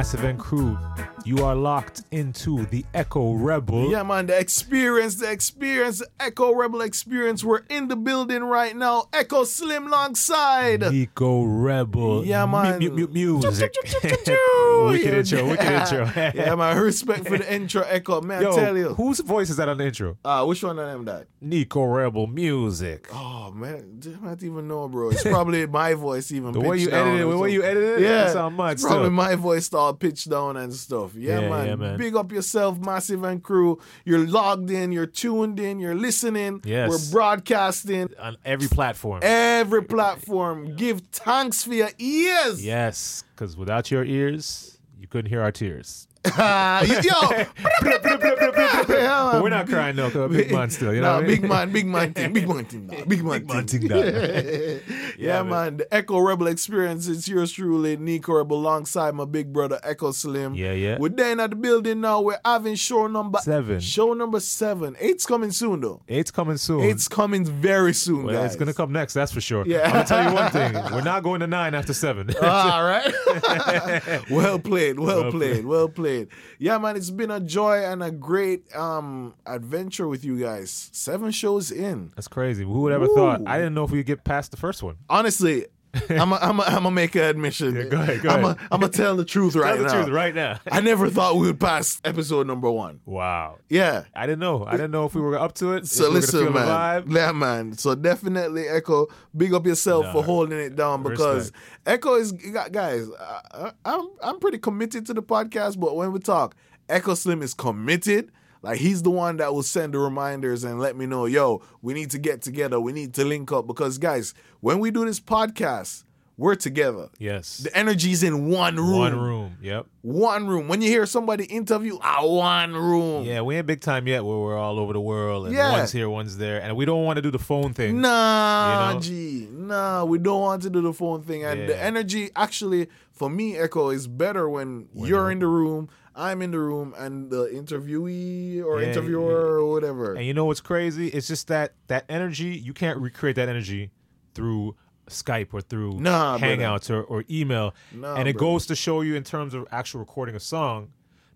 Massive and Crew? You are locked into the Echo Rebel. Yeah, man, the experience, the experience, the Echo Rebel experience. We're in the building right now. Echo Slim alongside. Nicko Rebel. Yeah, man. Mu- mu- music. wicked Yeah. intro, wicked intro. yeah, man, respect for the intro, Echo. Man, I Yo, tell you. whose voice is that on the intro? Uh, which one of them that? Nicko Rebel music. Oh, man, I don't even know, bro. It's probably my voice even The way you edited it, the way you edited it, Yeah, that sound much. it's probably still. my voice all pitched down and stuff. Yeah, Yeah, man. yeah, man. Big up yourself, Massive and Crew. You're logged in, you're tuned in, you're listening. Yes. We're broadcasting. On every platform. Every platform, give thanks for your ears. yes, because without your ears, you couldn't hear our tears. You- yo, But we're not crying though, 'cause big man still. You know Nah, what I mean? big man, big man thing, big man thing, dog, big man man thing. thing, dog. yeah, Yeah, man. The Echo Rebel experience. It's yours truly, Nicko Rebel, alongside my big brother Echo Slim. Yeah, yeah. We're then at the building now. We're having show number Seven. Show number seven. Eight's coming soon though. Eight's coming soon. Eight's coming very soon, Well, guys. it's gonna come next, that's for sure. Yeah. I'm gonna tell you one thing: we're not going to nine after seven. All right. well played. Well, Well played. played. Well played. Yeah, man, it's been a joy and a great um adventure with you guys. Seven shows in. That's crazy. Who would ever Woo. thought? I didn't know if we'd get past the first one. Honestly, I'm a, I'm a, I'm gonna make an admission. Yeah, go ahead, go I'm ahead. I'm gonna tell the truth right Tell the now. truth right now. I never thought we would pass episode number one. wow. Yeah. I didn't know. I didn't know if we were up to it. So we listen, the man. Yeah, man. So definitely, Echo, big up yourself Nah. for holding it down because Respect. Echo is guys. I, I'm I'm pretty committed to the podcast, but when we talk, Echo Slim is committed. Like he's the one that will send the reminders and let me know, yo, we need to get together. We need to link up because guys, when we do this podcast, we're together. Yes. The energy's in one room. One room. Yep. One room. When you hear somebody interview, ah, one room. Yeah, we ain't big time yet where we're all over the world and Yeah. one's here, one's there. And we don't want to do the phone thing. Nah, You know? G. Nah, we don't want to do the phone thing. And the energy, actually, for me, Echo, is better when, you're in the room, I'm in the room, and the interviewee or Yeah, interviewer or whatever. And you know what's crazy? It's just that that energy, you can't recreate that energy through Skype or through Nah. Hangouts or, or email. Nah, and it brother. goes to show you in terms of actual recording a song,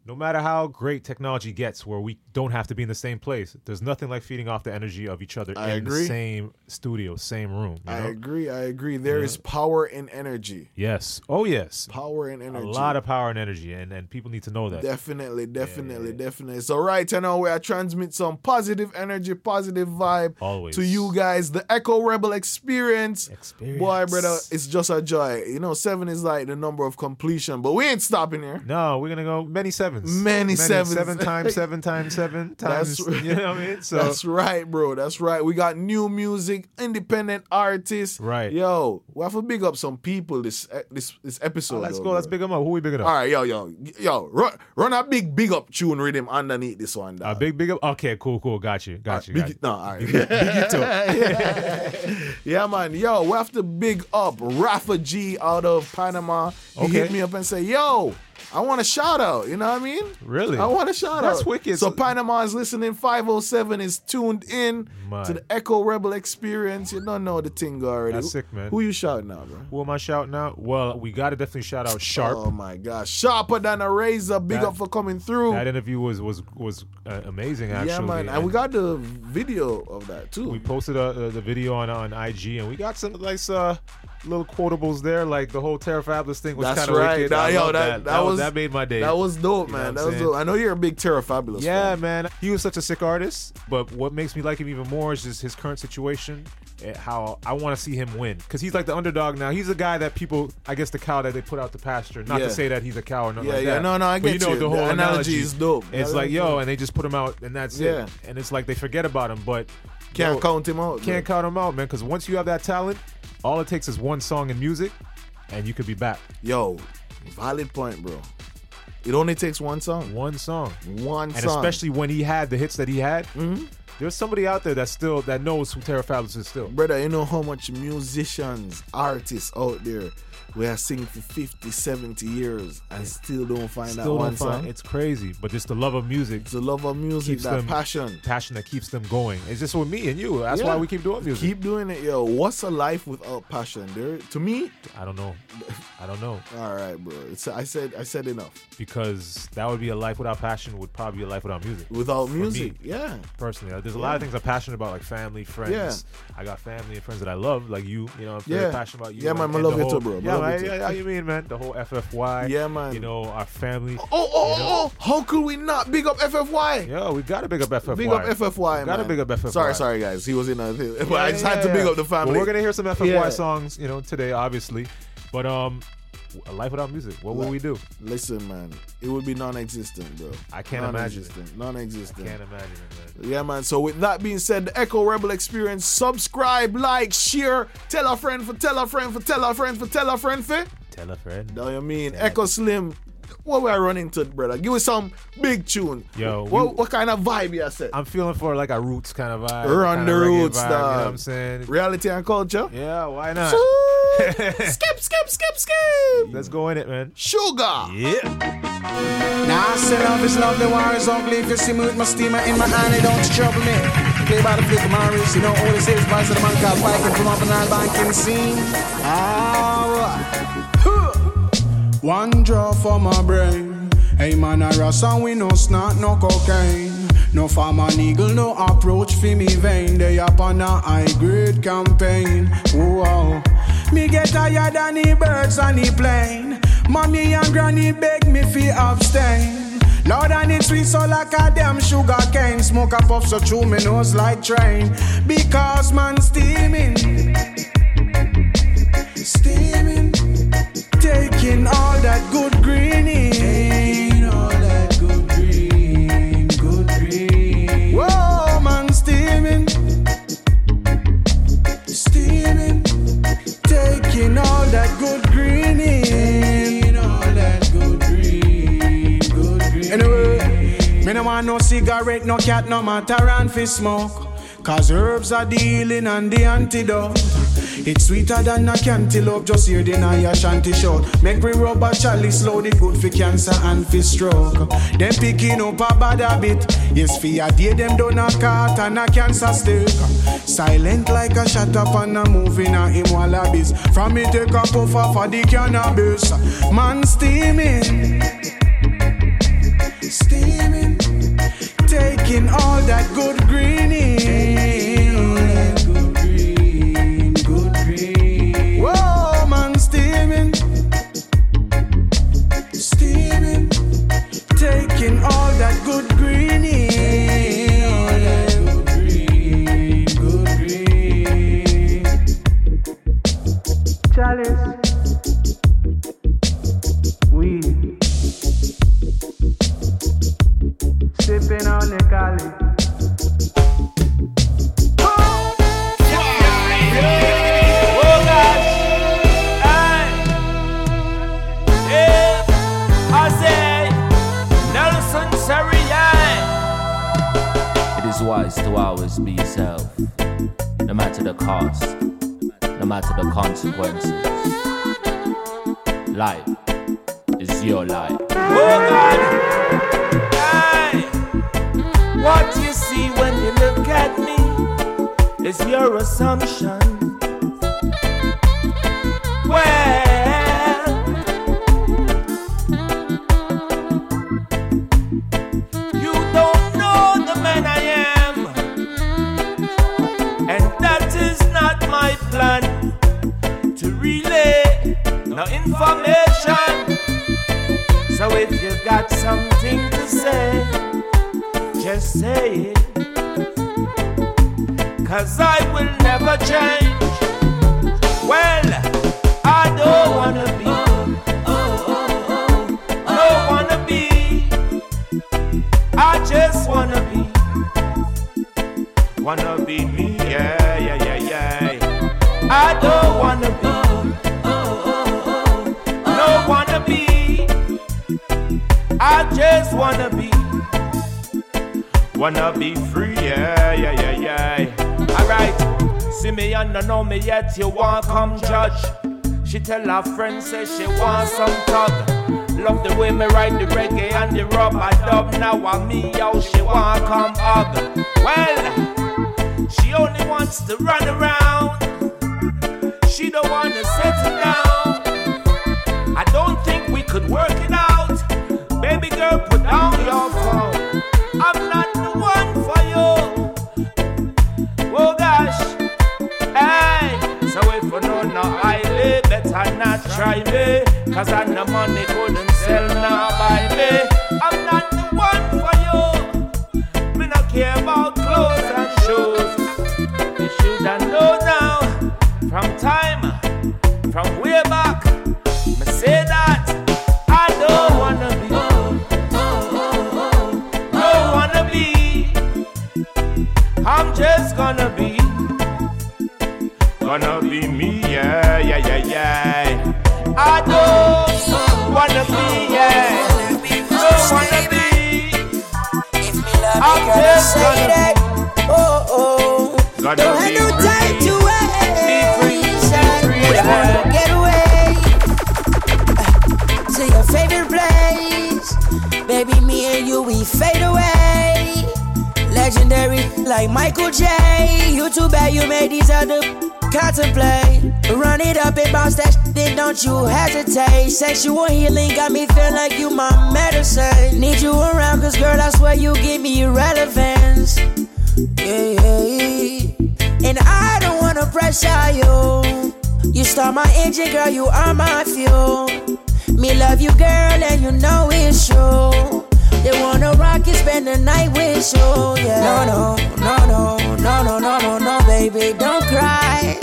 no matter how great technology gets where we don't have to be in the same place, there's nothing like feeding off the energy of each other I in agree. the same studio, same room. you I agree. I agree. There is power in energy. Yes. Oh yes. Power in energy. A lot of power and energy and, and people need to know that. Definitely, definitely, definitely. So right now we are transmit some positive energy, positive vibe Always. to you guys. The Echo Rebel experience. Experience. Boy, brother, it's just a joy. You know, seven is like the number of completion, but we ain't stopping here. No, we're gonna go many sevens. Many sevens. Seven times seven times seven times. That's- you know what I mean? So That's right, bro. That's right. We got new music, independent artists. Right. Yo, we have to big up some people this eh, this this episode. Oh, let's though, go. Let's big them up. Who we bigging up? All right, yo, yo, yo, run, run a big big up tune rhythm underneath this one. A big, big up. Okay, cool, cool. Got you. Got you. Big, Got you. no, all right. Big it yeah, man. Yo, we have to big up Rafa G out of Panama. He Okay. hit me up and say, yo, I want a shout out. You know what I mean? Really? I want a shout That's out. That's wicked. So So- Panama is listening. 507 is tuned in Man. to the Echo Rebel experience. You don't know the thing already. That's sick, man. Who you shouting out, bro? Who am I shouting out? Well, we gotta definitely shout out Sharp. Oh my gosh, sharper than a razor. Big That- up for coming through. That interview was was was uh, amazing. Actually, yeah, man, and we got the video of that too. we posted uh, uh, the video on on IG, and we got some nice uh, little quotables there. Like the whole Terror Fabulous thing was kind of right. wicked. Nah, I yo, that- that, that was- that made my day. That was dope, You man. That was dope. I know you're a big Terror Fabulous Yeah, fan. man. He was such a sick artist, but what makes me like him even more is just his current situation. eh, How I want to see him win because he's like the underdog now. He's a guy that people, I guess, the cow that they put out the pasture. Not Yeah. to say that he's a cow or nothing Yeah, like yeah. that. No, no, I But get you. know you. the The whole analogy is dope. It's like yo, and they just put him out, and that's Yeah. it. And it's like they forget about him, but Can't yo, count him out. can't bro. count him out, man. Because once you have that talent, all it takes is one song in music, and you could be back. Yo, valid point, bro. It only takes one song. One song. One And song. especially when he had the hits that he had, mm-hmm. There's somebody out there that still that knows who Terror Fabulous is still. Brother, you know how much musicians, artists out there we are singing for 50, 70 years and still don't find that Still one don't find song? it's crazy, but it's the love of music, It's the love of music, that them- passion. passion that keeps them going. It's just with me and you. That's Yeah. why we keep doing music. Keep doing it, yo. What's a life without passion? There, to me, I don't know. I don't know all right, bro. It's, I said, I said enough. because that would be a life without passion. Would probably be a life without music. Without me. music, yeah. Personally, there's a lot of things I'm passionate about, like family, friends. Yeah. I got family and friends that I love, like you. You know, I'm Yeah. very passionate about you. Yeah, man, I love you too, bro. Yeah, you man, too. how you mean, man? The whole FFY. Yeah, man. You know, our family. Oh, oh, oh, oh, how could we not big up FFY? Yeah, we gotta big up FFY. Big up FFY, Gotta big up FFY. Sorry, sorry, guys. He was in a thing. But Yeah, I just yeah, had to big up the family. Well, we're gonna hear some FFY Yeah. songs, you know, today, obviously. But um, a life without music. What will we do? Listen, man. It would be non-existent, bro. I can't imagine it. Non-existent. Non-existent. Can't imagine it, man. Yeah, man. So with that being said, the Echo Rebel Experience, subscribe, like, share, tell a friend for tell a friend for tell a friend for tell a friend for. Tell a friend. Know what I mean? Echo Slim. What we are running to, brother? Give us some big tune. Yo, what, you- what kind of vibe you set? I'm feeling for like a roots kind of vibe. Run kinda the roots, vibe, You know what I'm saying? Reality and culture. Yeah, why not? skip, skip, skip, skip. Let's go in it, man. Sugar. Yeah. Now I say love is love, the war is ugly. If you see me with my steamer in my hand, it don't trouble me. Play by the flick of my wrist, you know all this is price of the man called Viking from up and down banking scene. Alright. One draw for my brain. Hey man, I rush and we no snort, no cocaine. No farm and no approach for me vein. They up on a high grade campaign. Whoa. Me get tired than the birds on the plane. Mommy and granny beg me fi abstain. Lord and it's sweet so like a damn sugar cane. Smoke a puff so through me nose like train. Because man steaming, steaming, taking all that good green in. All that good green, good green. Whoa, man steaming, steaming, taking all that good green in. All that good green, good green. Anyway, me no want no cigarette, no cat, no matter and fi smoke. Cause herbs are the healing and the antidote. It's sweeter than a cantaloupe, just hear the Naya shanty shout. Make we rub a chalice slow, the good for cancer and for stroke. Them picking up a bad habit. Yes, for a day them done a cut and a cancer stick. Silent like a shut up and a moving a him wallabies. From me take a puff off of the cannabis. Man steaming steaming, taking all that good green in. Cost, no matter the consequences. Life is your life. God, I, what you see when you look at me is your assumption. Information. So if you got something to say, just say it. Cause I will never change. Well, I don't wanna be. Wanna be free, yeah, yeah, yeah, yeah. Alright, see me and don't know me yet, you want come judge. She tell her friend, say she want some tug. Love the way me ride the reggae and the rubber dub. Now I'm me out, she want come hug. Well, she only wants to run around. She don't wanna settle down. Try me. Cause I no money couldn't sell now buy me. I'm made these other contemplate. Run it up and bounce that then don't you hesitate. Sexual healing got me feeling like you my medicine. Need you around, cause girl, I swear you give me relevance. Yeah, yeah. And I don't wanna pressure you. You start my engine, girl, you are my fuel. Me love you, girl, and you know it's true. They wanna rock and spend the night with you, yeah. No, no, no, no, no, no, no, no, no, baby, don't cry,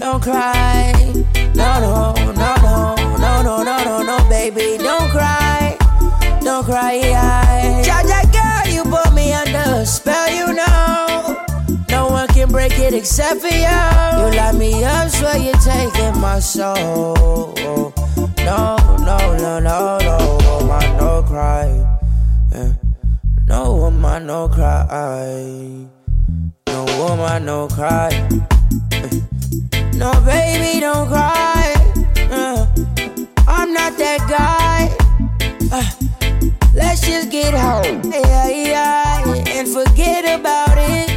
don't cry. No, no, no, no, no, no, no, no, no, baby, don't cry, don't cry. Jaja, girl, you put me under a spell, you know. No one can break it except for you. You light me up, swear you're taking my soul. No, no, no, no, no, woman, no cry. No woman, no cry. No woman, no cry. No baby, don't cry. Uh, I'm not that guy. Uh, let's just get home, yeah, yeah, and forget about it.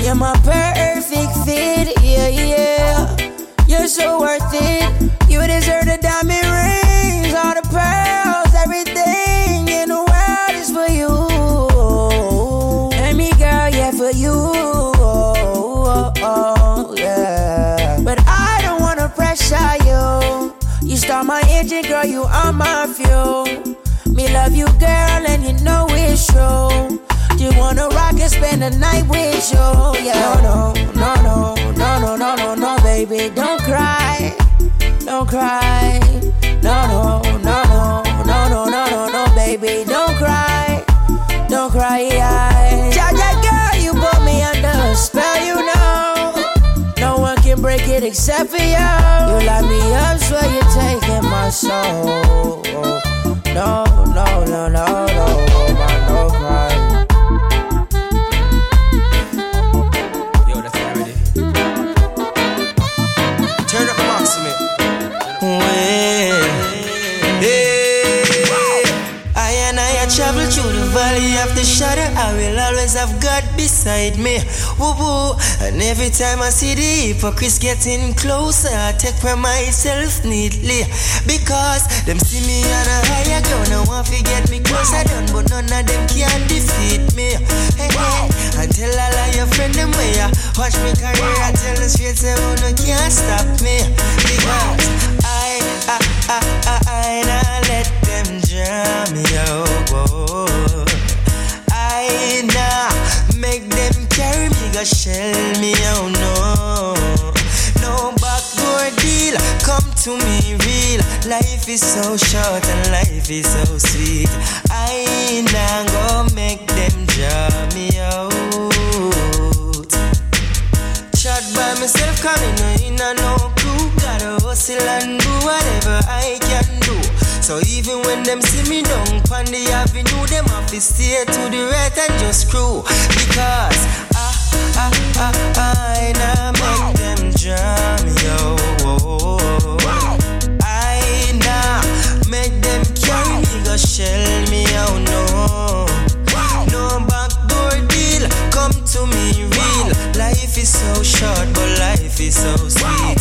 You're my perfect fit, yeah, yeah. You're so worth it. You deserve the diamond rings, start girl, you are my fuel. Me love you, girl, and you know it's true. You wanna rock and spend the night with you, yeah. No, no, no, no, no, no, no, no, no, baby, don't cry, don't cry. No, no, no, no, no, no, no, no, no, baby, don't cry, don't cry. Jaja, girl, you put me under a spell, you know. No one it except for you. You light me up, swear you're taking my soul. No, no, no, no, no, woman, no cry. Yo, Beside me. Woo woo. And every time I see the hypocrites getting closer, I take for myself neatly. Because them see me on a higher ground and want to get me closer down, but none of them can defeat me. Hey, hey. And tell all of your friend them way. Watch me career, I tell the straight say, oh no, can't stop me. Because I, I, I, I, I, not let them jam me out. Oh. I go shell me out. No, no backdoor deal. Come to me real. Life is so short and life is so sweet. I nah go make them jam me out. Chat by myself, coming in a no clue. Gotta hustle and do whatever I can do. So even when them see me down on the avenue, them have to stay to the right and just crew. Because I, make them yo. I make them shell me, no. No backdoor deal, come to me real. Life is so short, but life is so sweet.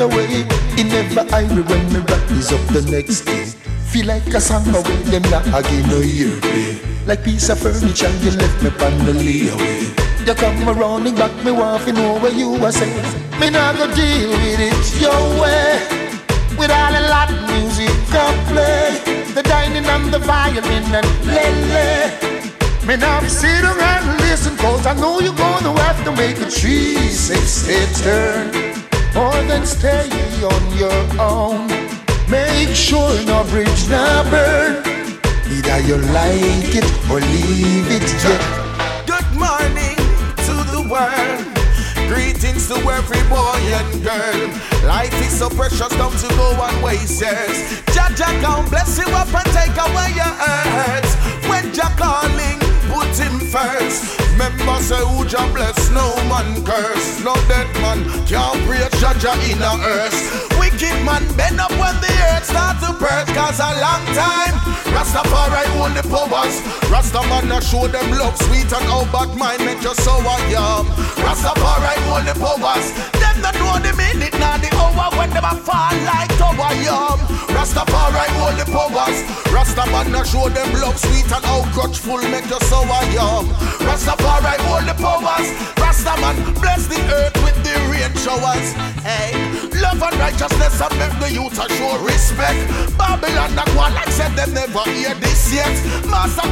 Away? It never I when me rise up the next day. Feel like a song away, them not again no year play. Like piece of furniture you left me on the layaway. You come around and back me want to know where you are saying. Me not go deal with it your way. With all the Latin music come play The dining and the violin and lele Me now sit down and listen Cause I know you're gonna have to make a three six turn Or then stay on your own Make sure no bridge now burn Either you like it or leave it, yeah Good morning to the world. Greetings to every boy and girl. Life is so precious, don't you go and waste yours. Jah Jah come bless you up and take away your hurts. When Jah calling, put him first. Remember say who Jah bless, no man curse. No dead man can't pray Jah in a earth. Wicked man bend up when the earth start to purge. Cause a long time, Rastafari hold the powers. Rastaman a show them love sweet and how bad mind make you so yum. Rastafari hold the powers. Them not know the minute nor the hour when them a fall like tower yum. Rastafari hold the powers. Rastaman a show them love sweet and how grudgeful make you so yum. Rastafari hold the powers. Rastaman bless the earth the rain showers. Hey, love and righteousness and make the youth show respect. Babylon that one like said them never hear yet.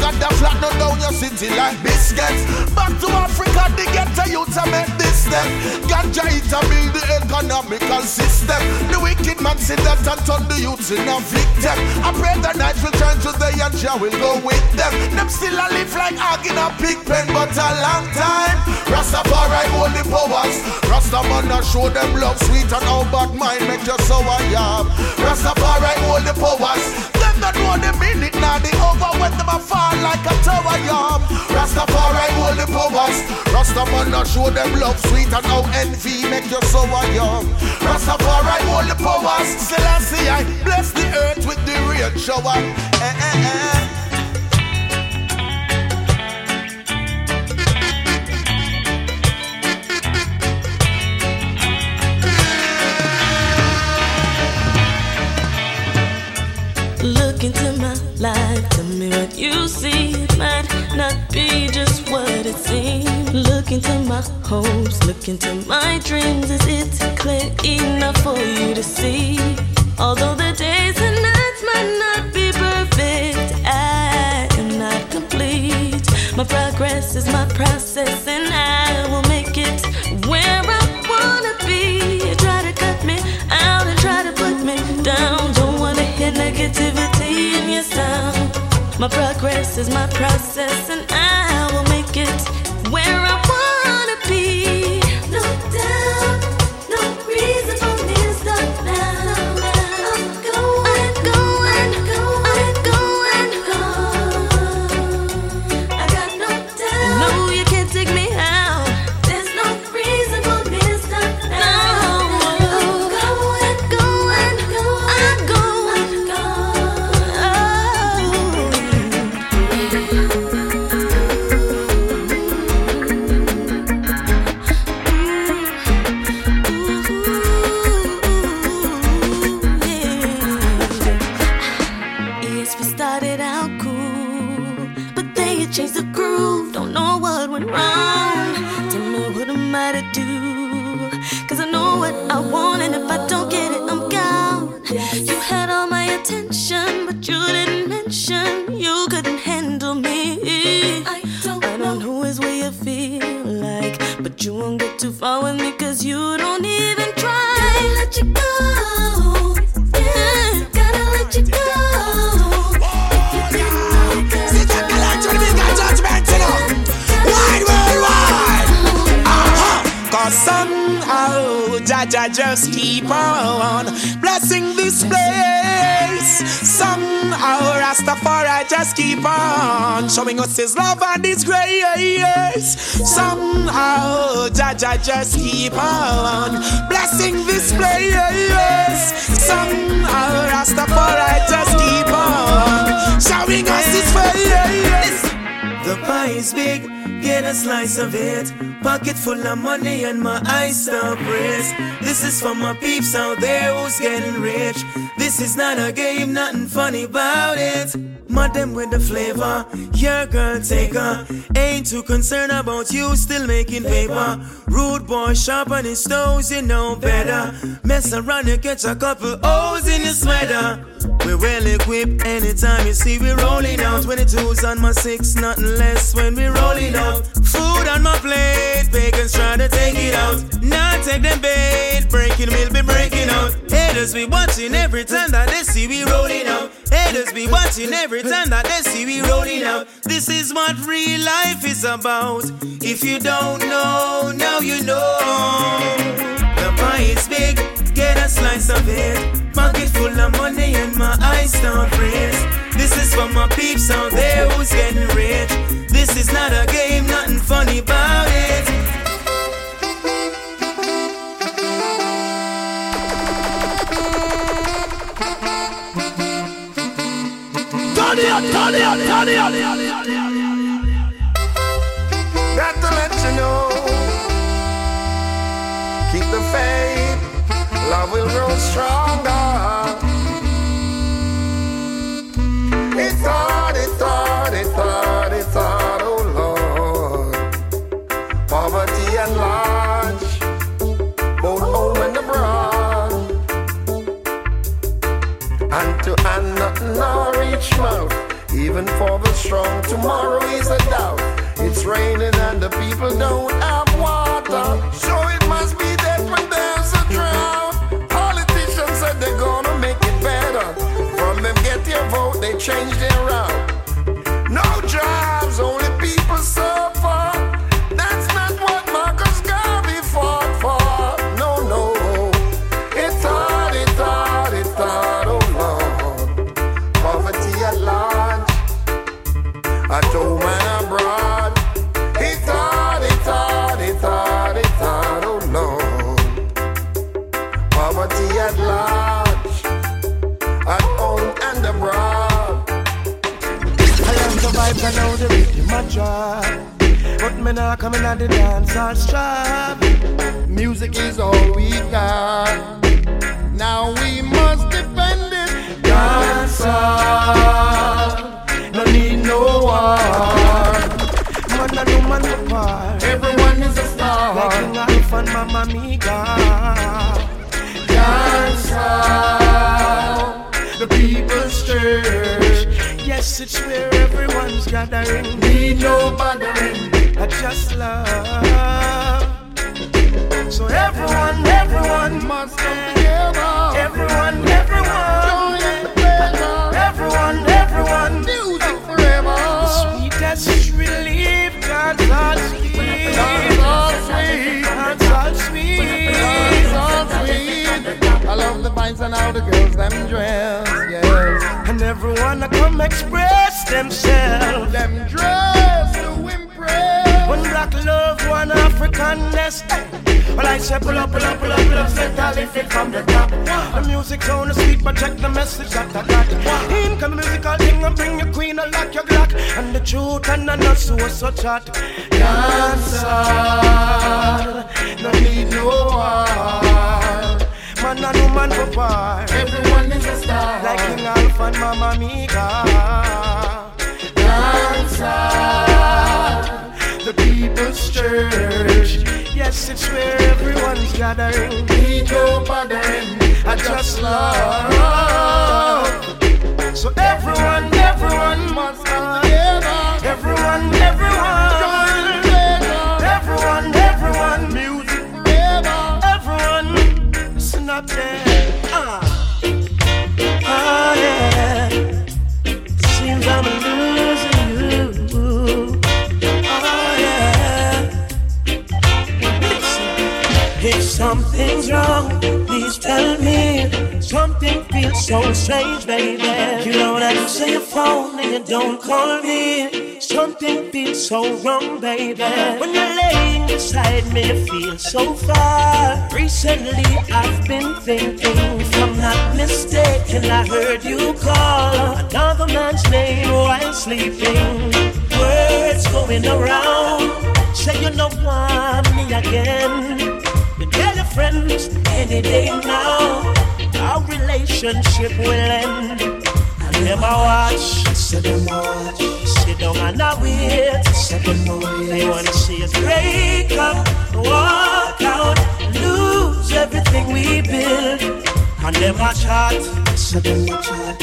Got the flatten down your city like biscuits. Back to Africa, they get the youth to make this step. Ganja it to build the economical system. The wicked man see that and turn the youth in a victim. I pray the night will turn to day and Jah will go with them. Them still a live like hog in a pig pen, but a long time. Rastafari hold the powers. Rastaman a show them love sweet and how bad mind make you so I am. Rastafari hold the powers. Them not know the minute nor the hour when them a fall like a tower yam. Rastafari hold the powers. Rastaman a show them love sweet and how envy make you so am. Rastafari hold the powers. Selassie I bless the earth with the rain shower. Eh, eh, eh. Life, tell me what you see. It might not be just what it seems. Look into my hopes, look into my dreams. Is it clear enough for you to see? Although the days and nights might not be perfect, I am not complete. My progress is my process, and I will My progress is my process, and I will make it where I just keep on blessing this place. Somehow Rastafari just keep on showing us his love and his grace. Somehow Jah Jah just keep on blessing this place. Somehow Rastafari just Is big, get a slice of it. Pocket full of money and my eyes stop race. This is for my peeps out there who's getting rich. This is not a game, nothing funny about it. Them with the flavor, your girl take her. Ain't too concerned about you still making paper. Rude boy sharp on his toes, you know better. Mess around, you catch a couple O's in your sweater. We're well equipped anytime you see we rolling out. 22s on my six, nothing less when we rolling out. Food on my plate, pagans try to take it out. Not take them bait, breaking will be breaking out. Haters be watching every time that they see we rolling out. Haters be watching every time that they see we rolling out. This is what real life is about. If you don't know, now you know. The pie is big, get a slice of it. Pocket full of money and my eyes don't. This is for my peeps out there who's getting rich. This is not a game, nothing funny about it. Got to let you know. Keep the faith. Love will grow stronger. Strong, tomorrow is a doubt. It's raining and the people don't have water. So it must be that when there's a drought. Politicians said they're gonna make it better. From them get their vote, they change their drop. But me not coming at the dance or strap. Music is all we got. Now we must defend it. Dance no need no war. Man and woman apart. Everyone is a star. Like King Alpha and Mama Mika. Dance The people's church. Yes, it's where everyone's gathering. Need no bothering. I just love. So everyone, everyone must come together. Everyone, everyone. Join in the pleasure. Everyone, everyone. Music forever. Sweetest relief, God's all sweet. God's all sweet. God's all sweet. God's all sweet. I love the vibes and how the girls them dress. Yes. And everyone I come express themselves. Them dress to impress. One black love, one African nest. Well, I say pull up, pull up, pull up, pull up, set I lift it from the top. The music sound is sweet, but check the message that I got. In come the musical thing and bring your queen, unlock your Glock. And the truth and the not so such hot. Dancer, no need no war. Man and woman for par. Everyone is a star. Like King Alpha and Mama Mika. Dancer, the people's church. Yes, it's where everyone's gathering. Need no bothering. I just love. So everyone, everyone must come together. Everyone, everyone. Everyone, everyone. Music forever. Everyone, listen up there. Ah. Oh, yeah. Seems I'm losing something's wrong, please tell me. Something feels so strange, baby. You don't answer your phone and you don't call me. Something feels so wrong, baby. When you're laying beside me, you feel so far. Recently, I've been thinking, if I'm not mistaken, I heard you call another man's name while sleeping. Words going around, say you don't want me again. Tell your friends any day now, our relationship will end. And them I watch, sit them watch, sit down and I wait, sit them. They wanna see us break up, walk out, lose everything we build. And them I chat, sit them I chat.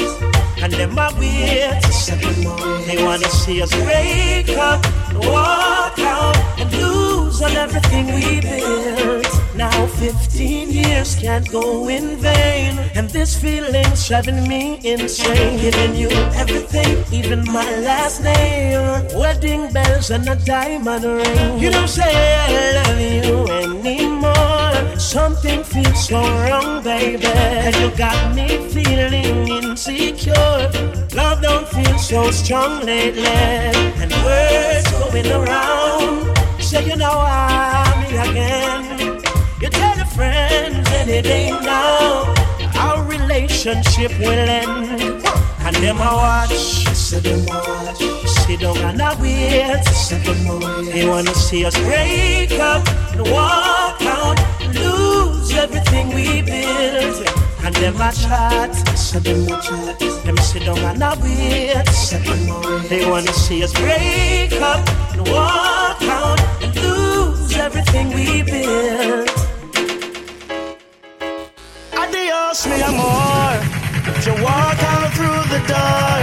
And them I wait, sit them. They wanna see us break up, walk out, and lose on everything we built. Now 15 years can't go in vain And this feeling's driving me insane Giving you everything, even my last name Wedding bells and a diamond ring You don't say I love you anymore something feels so wrong, baby. And you got me feeling insecure. Love don't feel so strong lately. And words going around. Say you know I'm again. You tell your friends it ain't now. Our relationship will end. And them a watch, say them watch. Sit down and a wait, say them a wait. They wanna see us break up and walk out, lose everything we built. And them a chat, say them a chat. Them sit down and a wait, say them a wait. They wanna see us break up and walk out and lose everything we built. Adios, mi amor. You walk out through the door.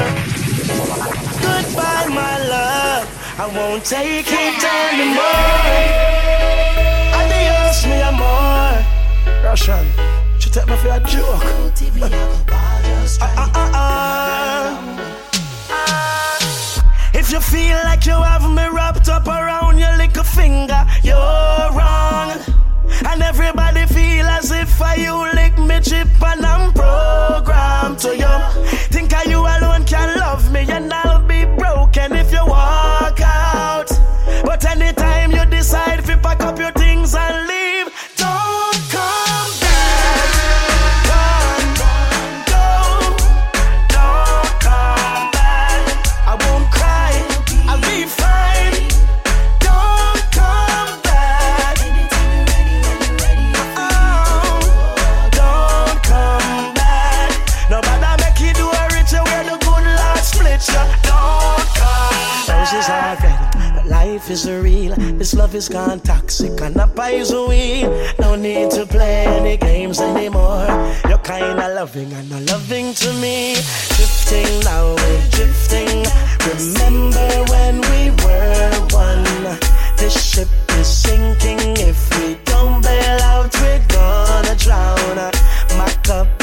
Goodbye, my love. I won't take it anymore. Adios, mi amor. Russian, you take me for a joke. Ah, ah, ah, ah. If you feel like you have me wrapped up around your little finger, you're wrong. And everybody feel as if I you lick me chip and I'm programmed to you. Think I you alone can love me and I'll love is gone toxic and a poison weed. No need to play any games anymore. You're kinda loving and not loving to me. Drifting now, we're drifting. Remember when we were one? This ship is sinking. If we don't bail out, we're gonna drown. My cup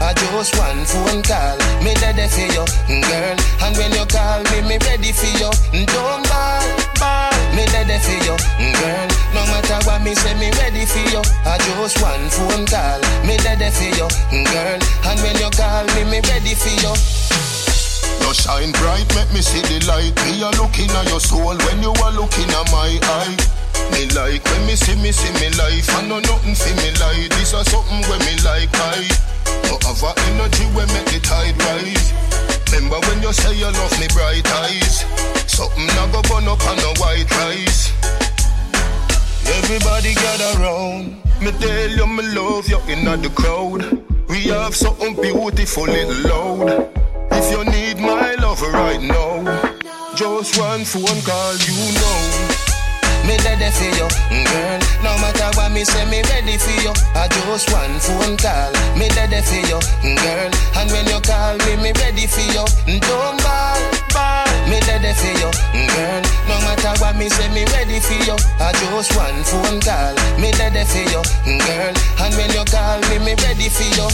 I just one phone call, me ready for you, girl. And when you call me, me ready for you. Don't ball, ball, me ready for you, girl. No matter what me say, me ready for you. I just one phone call, me ready for you, girl. And when you call me, me ready for you. You shine bright, make me see the light. Me a looking at your soul when you are looking at my eye. Me like when me see me see me life. I know nothing for me like this or something when me like I. No have a energy when make the tide rise. Remember when you say you love me bright eyes. Something I go burn up on a white rice. Everybody gather round. Me tell you me love you in the crowd. We have something beautiful little loud. If you need my love right now, just one phone call, you know. Me ready for you, mm, girl. No matter what me say, me ready for you. I just one phone call. Me ready for you, mm, girl. And when you call me, me ready for you. Mm, don't ball, ball. Me ready for you, girl. No matter what me say, me ready for you. I just one phone call. Me ready for you, girl. And when you call me, me ready for you.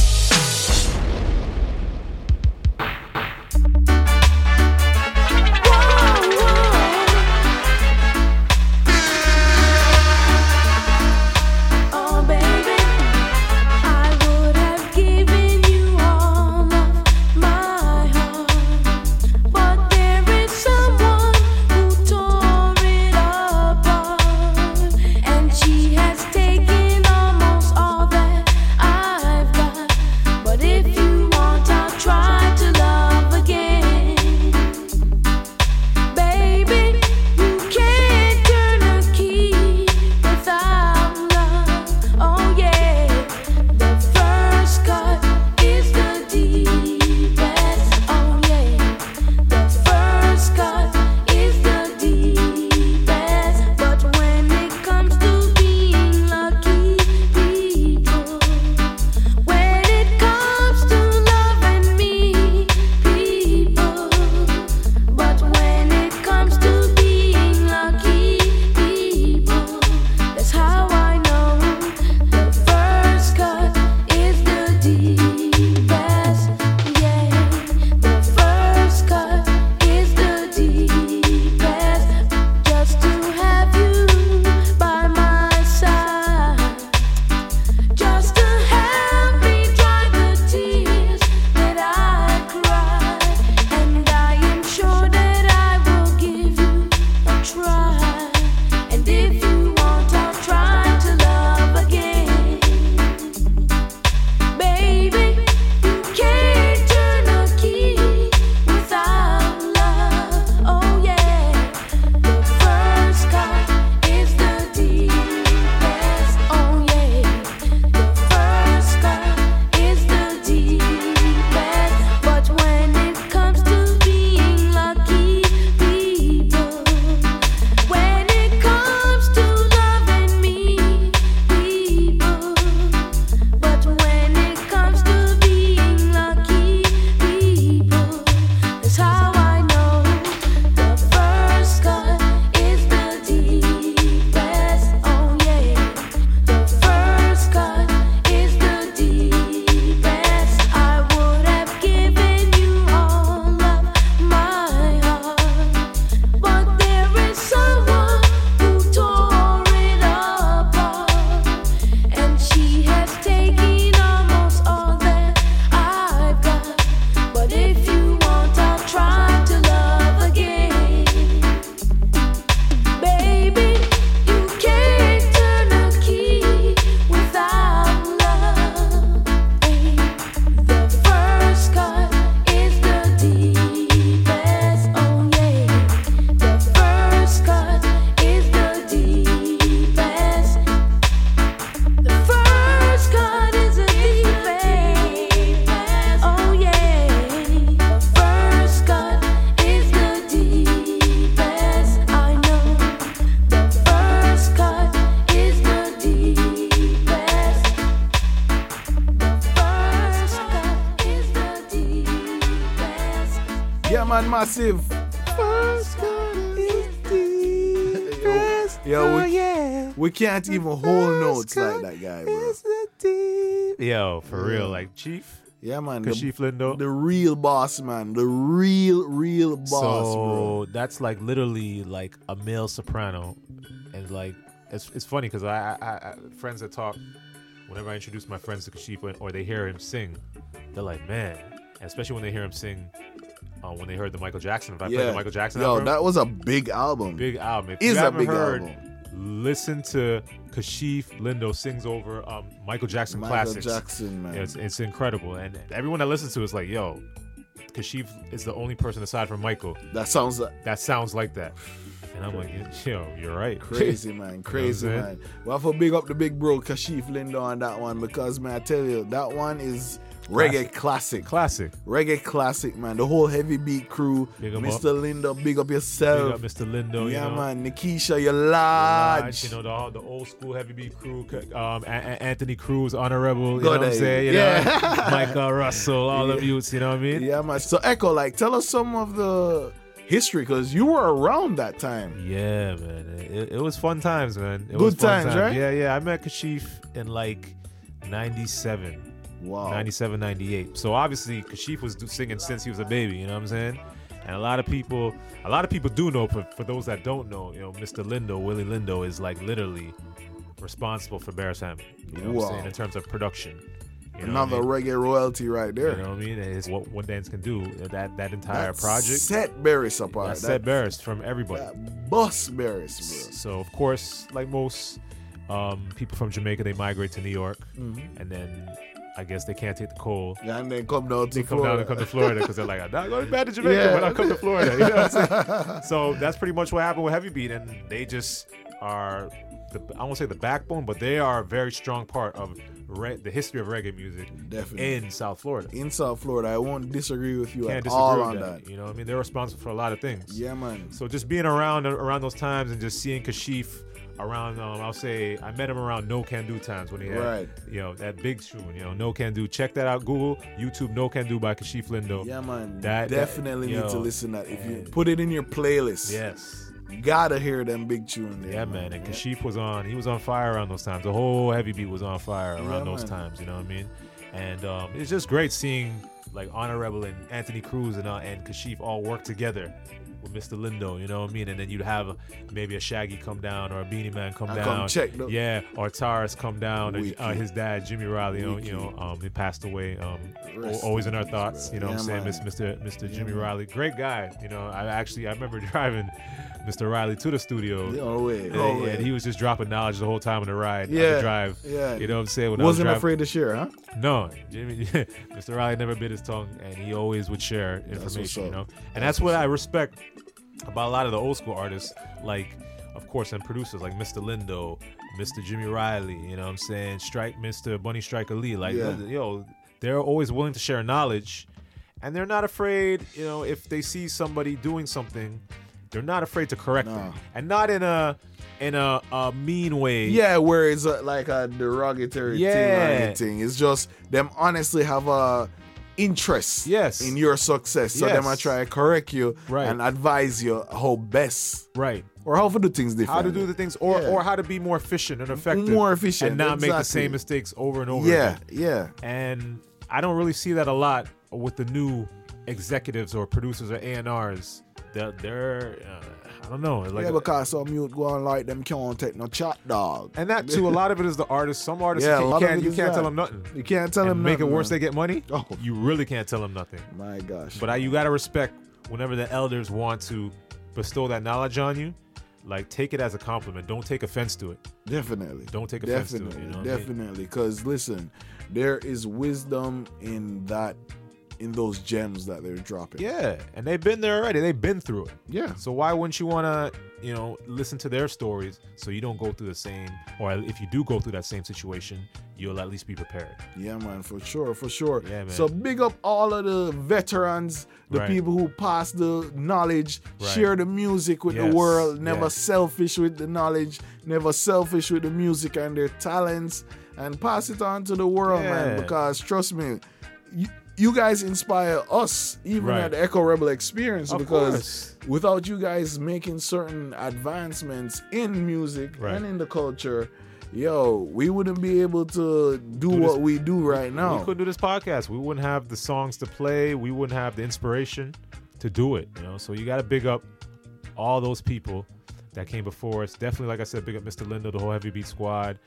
Can't even hold notes like that guy, bro. Yo, for real, like Chief. Yeah, man. The, Kashief Lindo. the real boss, man. The real, real boss, so bro. that's like literally like a male soprano, and like it's it's funny because I, I, I friends that talk whenever I introduce my friends to Kashief or they hear him sing, they're like, man, and especially when they hear him sing. Uh, when they heard the Michael Jackson, if I played the Michael Jackson Yo, album, that was a big album. big album. If Is a big heard, album. Listen to Kashief Lindo sings over um, Michael Jackson Michael classics. Jackson, man. It's, it's incredible, and everyone that listens to it is like, yo, Kashief is the only person aside from Michael That sounds like that sounds like that. And I'm like, yo, you're right. crazy, man. Crazy, You know man. Well, for big up the big bro Kashief Lindo on that one because, man, I tell you, that one is reggae classic. Classic. Reggae classic, man. The whole heavy beat crew. Big Mr. Lindo, big up Big yourself. up Mr. Lindo, yeah, you know. man. Nikisha, you're Large. You know, the, the old school heavy beat crew, um, Anthony Cruz, Honorebel, you know what I'm saying? You Yeah. know? Michael Russell, all of you, you know what I mean? Yeah, man. So, Echo, like, tell us some of the history because you were around that time. Yeah, man. It, it was fun times, man. It Good times, right? Yeah, yeah. I met Kashief in like 97. Wow. 97, 98. So obviously Kashief was singing since he was a baby, you know what I'm saying? And a lot of people, a lot of people do know, but for those that don't know, you know, Mr. Lindo, Willie Lindo is like literally responsible for Beres Hammond. You know what I'm saying? In terms of production. You know Another what reggae royalty right there. You know what I mean? It's what one dance can do. That that entire That project. Set Beres apart. That That, set Beres from everybody. that bus Beres, bro. So of course, like most um, people from Jamaica, they migrate to New York, Mm-hmm. and then I guess they can't take the cold. Yeah, and then come down to They come Florida. down and come to Florida because they're like, I'm not going back to Jamaica, Yeah. but I'll come to Florida. You know what I'm saying? so that's pretty much what happened with Heavy Beat, and they just are. The, I won't say the backbone, but they are a very strong part of re- the history of reggae music Definitely. in South Florida. in South Florida. I won't disagree with you Can't at disagree all on that. that. You know, what I mean, they're responsible for a lot of things. Yeah, man. So just being around around those times and just seeing Kashief around, um, I'll say I met him around No Can Do times when he had, Right. you know, that big tune, you know, No Can Do. Check that out, Google, YouTube, No Can Do by Kashief Lindo. Yeah, man. That- that- Definitely need yo, to listen to that. If you put it in your playlist, Yes. you gotta hear them big tune there. Yeah, man. And Kashief was on, he was on fire around those times. The whole heavy beat was on fire around Yeah, those man. times, you know what I mean? And um, it's just great seeing like Honorebel and Anthony Cruz and, uh, and Kashif all work together with Mr. Lindo, you know what I mean? And then you'd have a, maybe a Shaggy come down or a Beenie Man come And down. come check Yeah, or Tarrus come down. And, uh, his dad, Jimmy Riley, you know, you know, um, he passed away. Um, always in our thoughts, you know what I'm saying? Mr. Mr. Yeah, Jimmy man. Riley, great guy. You know, I actually I remember driving Mr. Riley to the studio. No way, And, no and he was just dropping knowledge the whole time on the ride, on Yeah, the drive. yeah. You know what I'm saying? When Wasn't I was afraid to share, huh? No, Jimmy, Mr. Riley never bit his tongue, and he always would share information. You know, and That's that's, what I respect about a lot of the old school artists, like of course, and producers like Mr. Lindo, Mr. Jimmy Riley. You know, what I'm saying Strike, Mr. Bunny Striker Lee. Like, Yeah. yo, they're always willing to share knowledge, and they're not afraid. You know, if they see somebody doing something, they're not afraid to correct them, and not in a in a, a mean way. Yeah, where it's uh, like a derogatory thing or Yeah. anything. It's just them honestly have a interest Yes. in your success. So them I Yes. try to correct you Right. and advise you how best. Right. Or how to do things different. how to do the things or Yeah. or how to be more efficient and effective More efficient, and not make the same mistakes over and over Yeah, again. yeah. and i don't really see that a lot with the new executives or producers or A&Rs they're, they're uh, i don't know like yeah, because some mute go on like them can't take no chat dog. and that too a lot of it is the artist some artists Yeah, a you can't, of can't it you can't that. tell them nothing You can't tell and them make nothing, it worse man. they get money Oh. you really can't tell them nothing My gosh. but I, you got to respect whenever the elders want to bestow that knowledge on you like take it as a compliment don't take offense to it Definitely. Don't take offense definitely, to it. You know what I mean? definitely. Because listen, there is wisdom in that, in those gems that they're dropping. Yeah, and they've been there already. They've been through it. Yeah. So why wouldn't you want to, you know, listen to their stories so you don't go through the same, or if you do go through that same situation, you'll at least be prepared. Yeah, man, for sure, for sure. Yeah, man. So big up all of the veterans, the Right. people who pass the knowledge, Right. share the music with the world, never yes. selfish with the knowledge, never selfish with the music and their talents, and pass it on to the world, man. Because trust me, you, you guys inspire us, even Right. at the Echo Rebel experience, Of because course. without you guys making certain advancements in music Right. and in the culture, yo, we wouldn't be able to do, Do what this- we do right now. We couldn't do this podcast. We wouldn't have the songs to play. We wouldn't have the inspiration to do it. You know, so you got to big up all those people that came before us. Definitely, like I said, big up Mr. Lindo, the whole Heavy Beat Squad.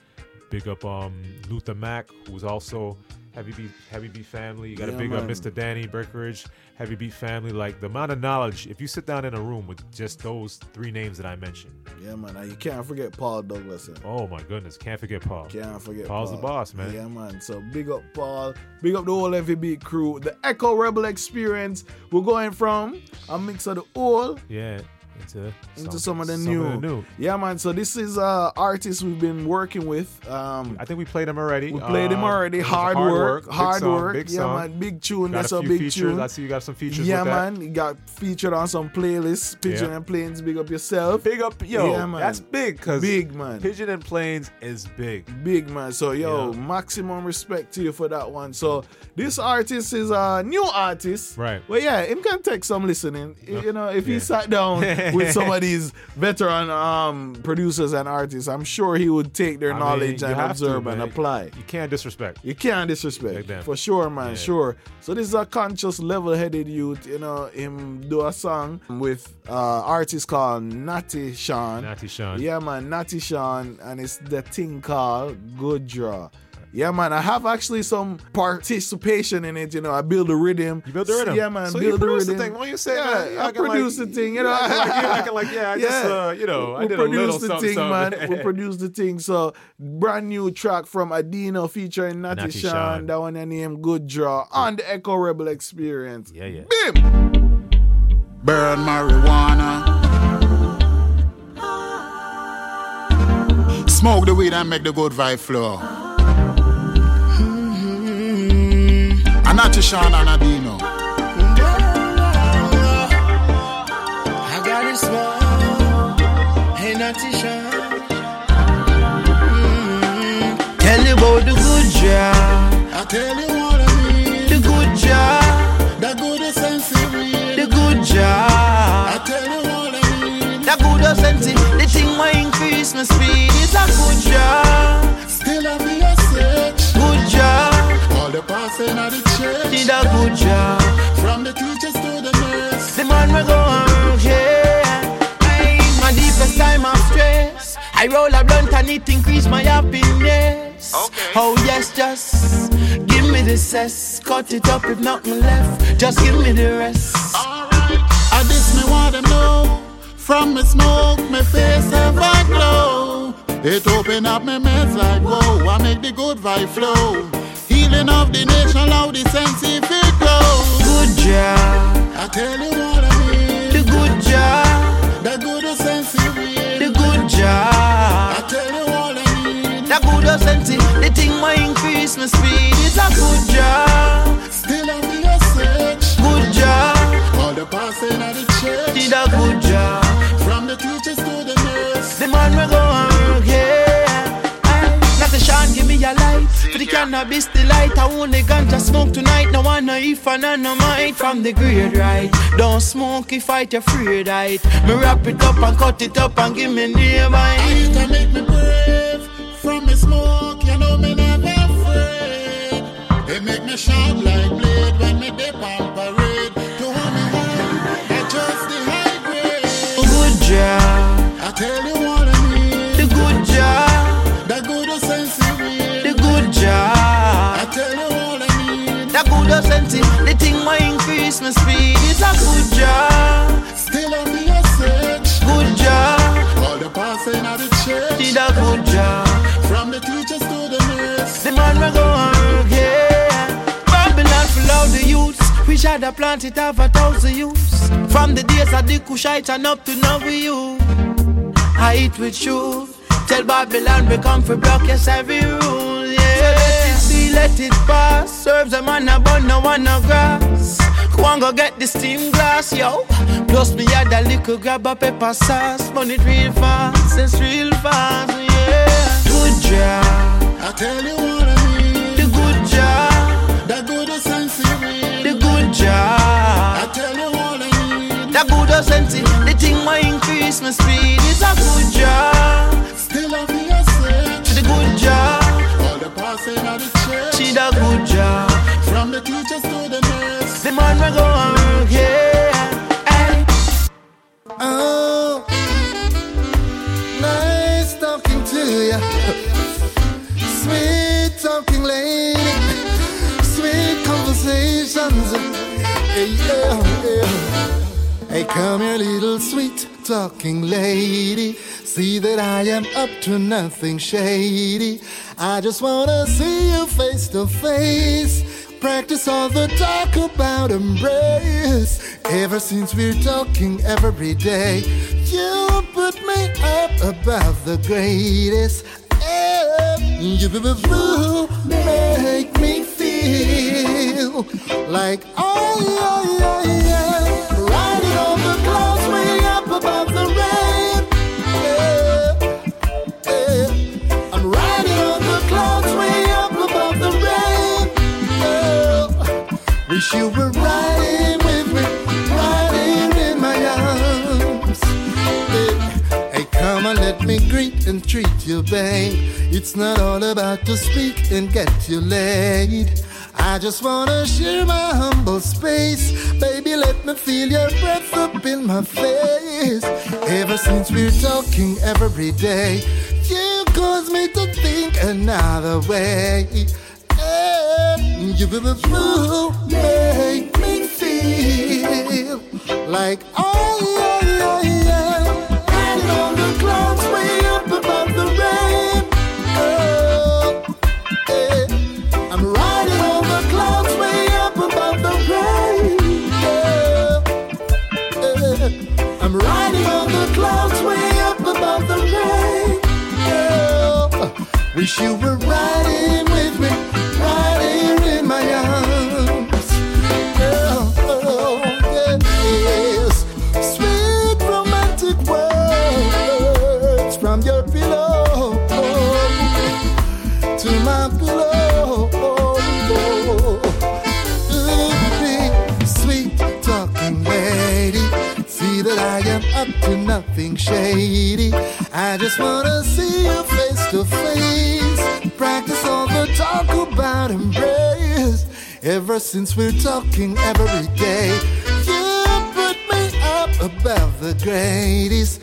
Big up um, Luther Mack, who's also Heavy Beat Heavy Beat family. You got to Yeah, big up. Mr. Danny Breckeridge, Heavy Beat family. Like the amount of knowledge, if you sit down in a room with just those three names that I mentioned, Yeah, man. and You can't forget Paul Douglas. oh my goodness, can't forget Paul. Can't forget Paul's Paul. the boss, man. Yeah, man. So big up Paul. Big up the whole Heavy FB crew. The Echo Rebel experience. We're going from a mix of the old Yeah, into into some, of the new. Yeah, man. So this is uh artist we've been working with. Um I think we played him already. we played him Uh, already. Hard, Hard work. Work, Hard song, work. big yeah, song. man. Big tune. Got That's a a, big features. tune. I see you got some features Yeah, with that. man. You got featured on some playlists. Pigeon Yeah. and Planes. Big up yourself. Big up, yo. Yeah, man. That's big because Big man. Pigeon and Planes is big. Big man. So yo, Yeah. maximum respect to you for that one. So this artist is a new artist. Right. Well, yeah, him can take some listening. You know, if he sat down with some of these veteran um producers and artists, I'm sure he would take their I knowledge you and have to, observe and apply. You can't disrespect. You can't disrespect. Like. For sure, man. Yeah. Sure. So this is a conscious, level-headed youth. You know, him do a song with uh artist called Natty Sean. Natty Sean. Yeah, man, Natty Sean, and it's the thing called Good Draw. Yeah, man, I have actually some participation in it. You know, I build the rhythm. You build the rhythm. Yeah, man, So you build the produce the rhythm. thing. Why you say yeah, that? You I acting like- produce the thing. You know, you acting like- you acting like, yeah, I just, uh, you know, I we did a little the something, thing, something. man. we produce the thing. So, brand new track from Adeeno featuring Natty, Natty Sean. Sean. That one named Good Draw on the Echo Rebel Experience. Yeah, yeah. Bim! Burn marijuana. Smoke the weed and make the good vibe flow. Anati Sean and Adeeno. I got it small. Hey, Natty Sean. Mm. Tell you about the good job. I tell you what I mean. The good job. The good sensitive. The good job. I tell you what I mean. The good sense. The thing might increase my speed. It's a good job. Still I be a search. Good job. All the passing of the church. Did a good job. From the teachers to the nurse. The man we go and work yeah. I in my deepest time of stress. I roll a blunt and it increase my happiness. Okay. Oh yes, just give me the cess. Cut it up if nothing left. Just give me the rest. Alright, I this me want them know. From me smoke, me face have a glow. It open up me meds like whoa. I make the good vibe flow. Healing of the nation, how the scientific glow. Good job. I tell you what I mean. The good job. The good of sensitive. The good job. I tell you what I mean. The good senti. The thing might increase my speed. It's a good job. Still on the search. Good job. All the passing of the church. Did a good job. From the teachers to the nurse. The man we go work, yeah. Not the Sean, give me a light. For the cannabis delight, I only ganja smoke tonight. No one no if and no mind from the grade right. Don't smoke if I afraid right. Me wrap it up and cut it up and give me nearby. It can make me brave. From me smoke, you know me never afraid. It make me shout like blade when me dip on parade. To hold me high, I just the high grade. Good job. I tell you The good senti. The thing might increase my speed. It's a good job. Still on the search. Good job. All the passing of the church. Did a good job. From the teachers to the nurse. The man we go work, yeah. Babylon full of the youths. We should have planted half a thousand youths. From the days of the Kushite and up to now with you. I eat with you. Tell Babylon we come for block yes every rule, yeah. Let it be, let it pass. Serves them on a bun, no one no grass. Go and go get the steam glass, yo. Plus me had a little grab a pepper sauce. It real fast, it's real fast, yeah. Good job. I tell you what I mean. The good job. The good sensitive. The good job. I tell you what I mean. The good senti. The thing might increase my speed. It's a good job. Still on the search. The good job. All the passing of the the teachers to the nurse. The man we go work, yeah. Hey. Oh, nice talking to ya. Sweet talking lady. Sweet conversations. Hey, yeah, yeah. Hey, come here, little sweet talking lady. See that I am up to nothing shady. I just wanna see you face to face. Practice all the talk about embrace. Ever since we're talking every day, you put me up above the greatest. Eh, You make me feel like oh yeah yeah yeah, Wish you were riding with me, riding in my arms. Hey, come on, let me greet and treat you, babe. It's not all about to speak and get you laid. I just wanna share my humble space. Baby, let me feel your breath up in my face. Ever since we're talking every day, you cause me to think another way. You make me feel like oh yeah yeah yeah, riding on just wanna see you face to face. Practice all the talk about embrace. Ever since we're talking every day, you put me up above the greatest.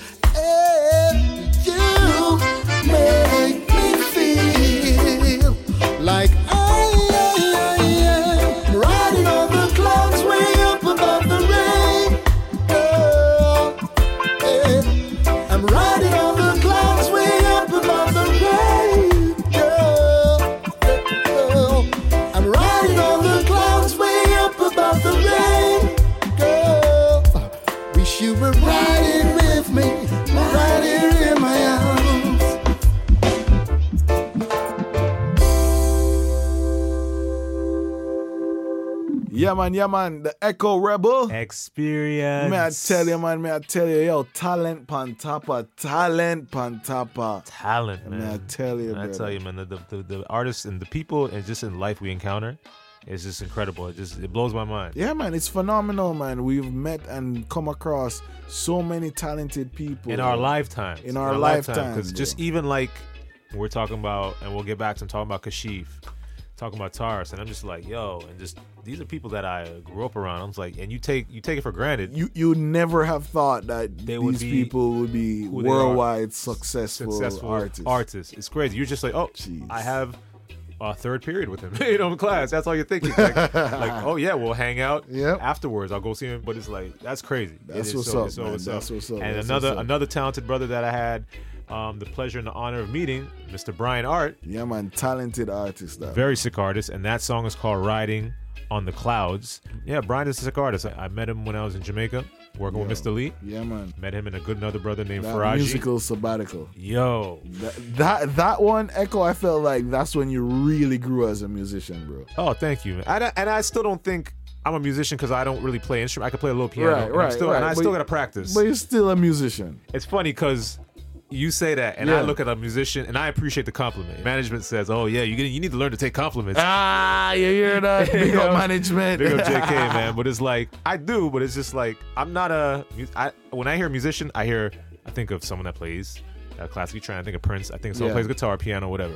Yeah, man, yeah, man. The Echo Rebel. Experience. May I tell you, man, may I tell you, yo, talent pantapa, talent pantapa. talent, man. May I tell you, And I tell you, man, the, the, the, the artists and the people and just in life we encounter, it's just incredible. It just it blows my mind. Yeah, man, it's phenomenal, man. We've met and come across so many talented people In our lifetime. In our lifetime, Because just even like we're talking about, and we'll get back to talking about Kashief, talking about Tarrus, and I'm just like, yo, and just these are people that I grew up around. I'm just like, and you take you take it for granted. You you never have thought that They these would be people would be who they are. worldwide successful, successful artists. artists. It's crazy. You're just like, oh, Jeez. I have a third period with him, you know, in class. That's all you're thinking. Like, like, oh yeah, we'll hang out Yep. afterwards. I'll go see him. But it's like that's crazy. That's what's so, up, so man. what's That's what's up. And That's another up. another talented brother that I had um, the pleasure and the honor of meeting, Mr. Bryan Art, Yeah, man, talented artist. That. very sick artist, and that song is called "Riding on the Clouds." Yeah, Bryan is a sick artist. I, I met him when I was in Jamaica working with Mr. Lee. Yeah, man. Met him and a good another brother named That Faraji. musical sabbatical. Yo, That, that that one, Echo. I felt like that's when you really grew as a musician, bro. Oh, thank you. And I, and I still don't think I'm a musician because I don't really play instrument. I can play a little piano. Right, and right, still, right. And I still got to practice. But you're still a musician. It's funny because you say that, and I look at a musician, and I appreciate the compliment. Management says, "Oh yeah, you get- you need to learn to take compliments." Ah, you hear that? Big up management. Big up JK, man. But it's like I do, but it's just like I'm not a. I when I hear musician, I hear I think of someone that plays uh, classically trained. I think of Prince. I think someone Yeah. plays guitar, piano, whatever.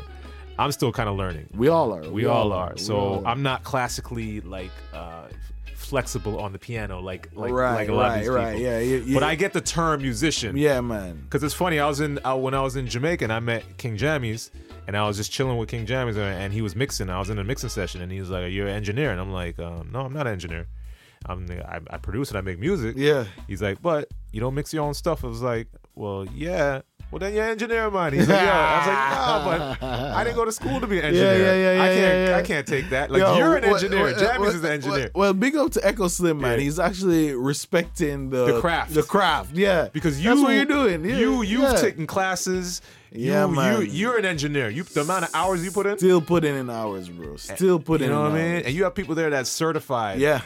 I'm still kind of learning. We all are. We, all are. We So all are. I'm not classically like uh, flexible on the piano like like, Right, like a lot of right, these right. people. Yeah, you- you- but I get the term musician. Yeah, man. Because it's funny, I was in uh, when I was in Jamaica and I met King Jammies, and I was just chilling with King Jammies, and, and he was mixing. I was in a mixing session, and he was like, "You're an engineer," and I'm like, um, "No, I'm not an engineer. I'm the, I, I produce and I make music." Yeah. He's like, "But you don't mix your own stuff." I was like, "Well, yeah." Well, then you're an engineer, man. He's like, "Yeah." I was like, "No, but I didn't go to school to be an engineer. yeah, yeah, I yeah, can't, yeah. I can't take that. Like, Yo, you're an what- engineer. what- is the engineer." Well, big up to Echo Slim, man. He's actually respecting the The craft. The craft, yeah. because you that's what you're doing. You you've taken classes. You, Yeah, you man. you're an engineer. You the amount of hours you put in. still putting in hours, bro. Still putting You know in what I mean? And you have people there that's certified. Yeah,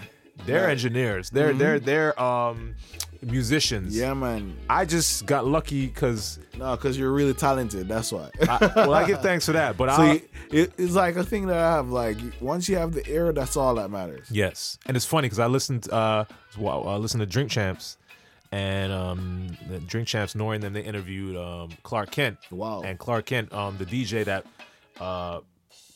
They're. Mm-hmm. engineers. They're they're they're um musicians. yeah, man. I just got lucky because No, because you're really talented. That's why. well, I give thanks for that. But so I it, it's like a thing that I have. Like once you have the air, that's all that matters. yes, and it's funny because I listened uh well, I listened to Drink Champs. And um, the Drink Champs, N.O.R.E., and then they interviewed um, Clark Kent. Wow. And Clark Kent, um, the DJ that uh,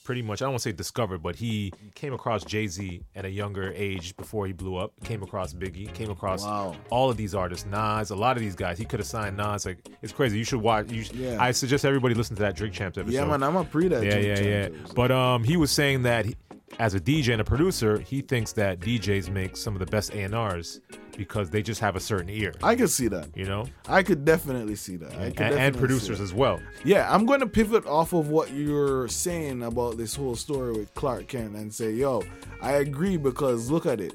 pretty much I don't want to say discovered, but he came across Jay Z at a younger age before he blew up. Came across Biggie. Came across Wow. all of these artists. Nas, a lot of these guys. He could have signed Nas. Like it's crazy. You should watch. You should, Yeah. I suggest everybody listen to that Drink Champs episode. Yeah, man. I'm a pre that. yeah, Jim yeah, yeah. Champions. But um, he was saying that he, as a DJ and a producer, he thinks that DJs make some of the best A and R's because they just have a certain ear. I could see that. You know, I could definitely see that. I and, and producers as well. Yeah, I'm going to pivot off of what you're saying about this whole story with Clark Kent and say, yo, I agree because look at it.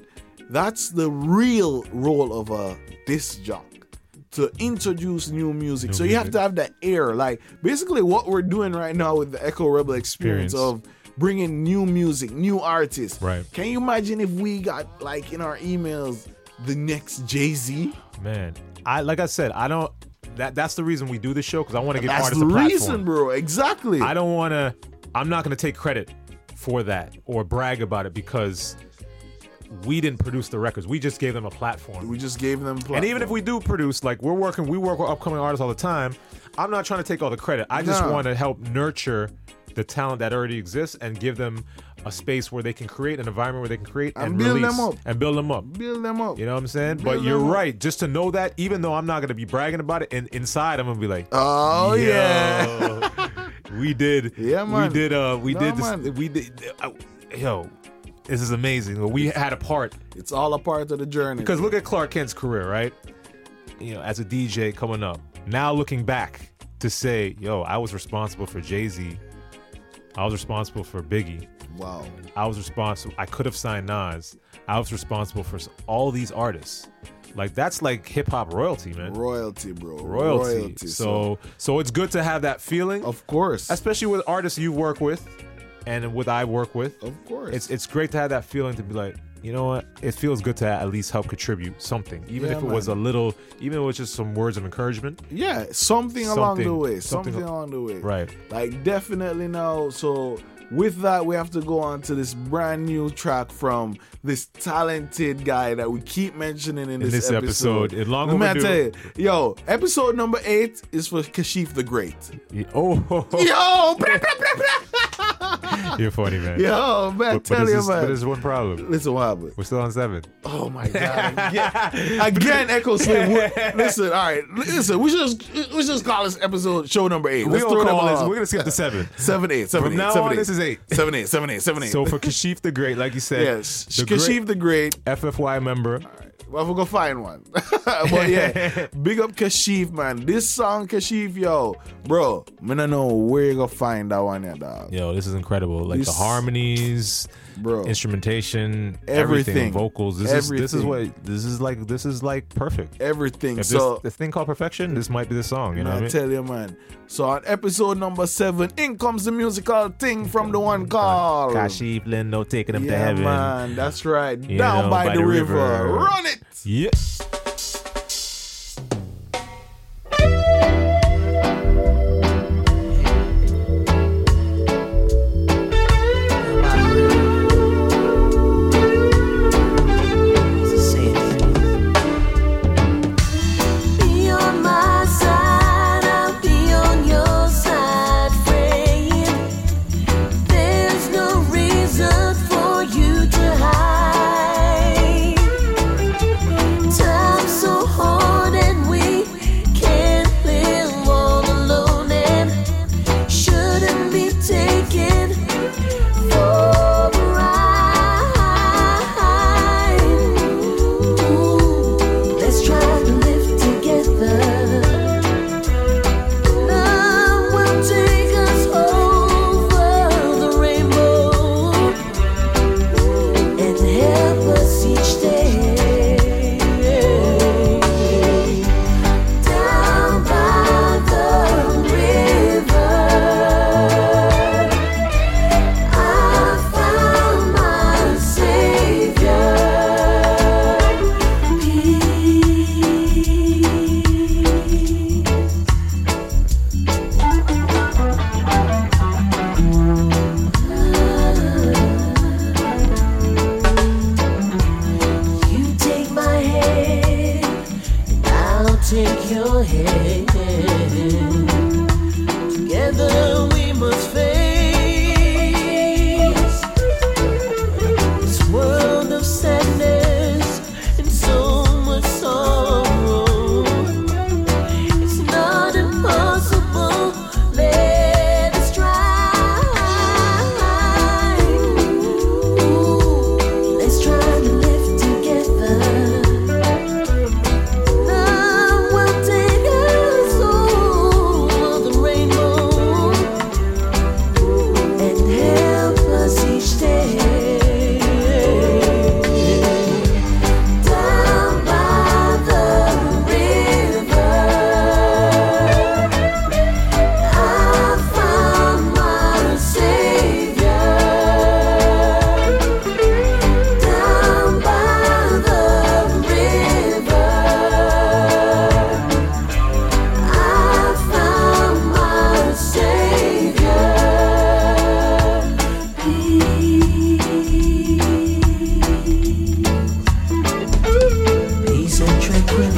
That's the real role of a disc jock to introduce new music. New so you have to have that air. Like basically what we're doing right now with the Echo Rebel experience, Experience. of bringing new music, new artists. Right. Can you imagine if we got like in our emails the next Jay Z? Man, I like I said, I don't. That that's the reason we do this show because I want to give That's artists the a platform. That's the reason, bro. Exactly. I don't want to. I'm not going to take credit for that or brag about it because we didn't produce the records. We just gave them a platform. we just gave them. and even if we do produce, like we're working, we work with upcoming artists all the time. I'm not trying to take all the credit. I just No. want to help nurture the talent that already exists and give them a space where they can create an environment where they can create and, And build release them up. and build them up. Build them up. You know what I'm saying? Build but you're up. right. Just to know that, even though I'm not gonna be bragging about it, and inside I'm gonna be like, Oh Yo, yeah. we did. Yeah, man. We did. Uh, we No, did this. man. We did. Uh, yo, this is amazing. We had a part It's all a part of the journey. because look at Clark Kent's career, right? You know, as a DJ coming up. Now looking back to say, yo, I was responsible for Jay Z. I was responsible for Biggie. wow. I was responsible. I could have signed Nas. I was responsible for all these artists. Like that's like hip hop royalty, man. Royalty, bro. royalty. So so it's good to have that feeling, of course, especially with artists you work with and with I work with. of course, It's it's great to have that feeling to be like, you know what? It feels good to at least help contribute something, even Yeah, if it was a little, even if it was just some words of encouragement. yeah, something, along the way. something- Something, along the way. Right. Like definitely now. So with that, we have to go on to this brand new track from this talented guy that we keep mentioning in, In this episode. It long Let me tell you, yo, episode number eight is for Kashief the Great. Yeah, Oh, Yo, blah, blah, blah, you're funny, man. yo, man, but, but tell there's you, this- but there's one problem. Listen, what happened? We're still on seven. Oh my god! Again, again Echo Slim. Listen, all right. Listen, we should just we should just call this episode show number eight. We Let's gonna throw call this. We're gonna skip the seven. seven eight seven From eight, now seven, on, eight. this is eight. seven eight seven eight seven eight. So for Kashief the Great, like you said, yes, the Kashief the Great. FFY member. Well, we're gonna find one. but yeah, big up Kashief, man. This song, Kashief, yo, bro. Me not know where you gonna find that one, yeah, dog. Yo, this is incredible. Like the harmonies, Bro. instrumentation, everything, Everything. vocals. This is this is what this is like. This is like perfect. Everything. If so this, thing called perfection, this might be the song. You know I mean? tell you, man. So on episode number seven, in comes the musical thing from the one called Kashief Lindo taking him yeah, to heaven. man, that's right. You Down know, by, the, river. Run it. Yeah. Peace and tranquility.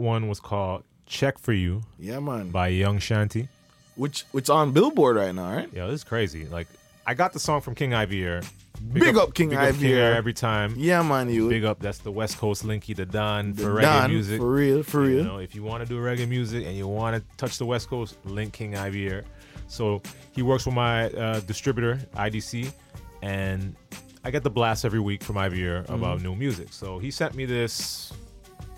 That one was called "Check for You" Yeah, man. by Young Shanty. Which which on Billboard right now, right? Yo, this is crazy. Like, I got the song from King Ivier. Big up King big Ivier. every time. Yeah, man, you. Big up. That's the West Coast Linky, the Don The for reggae Don, music. for real, for You real. know, if you want to do reggae music and you want to touch the West Coast, link King Ivier. So he works with my uh, distributor IDC, and I get the blast every week from Ivier about Mhm. new music. So he sent me this,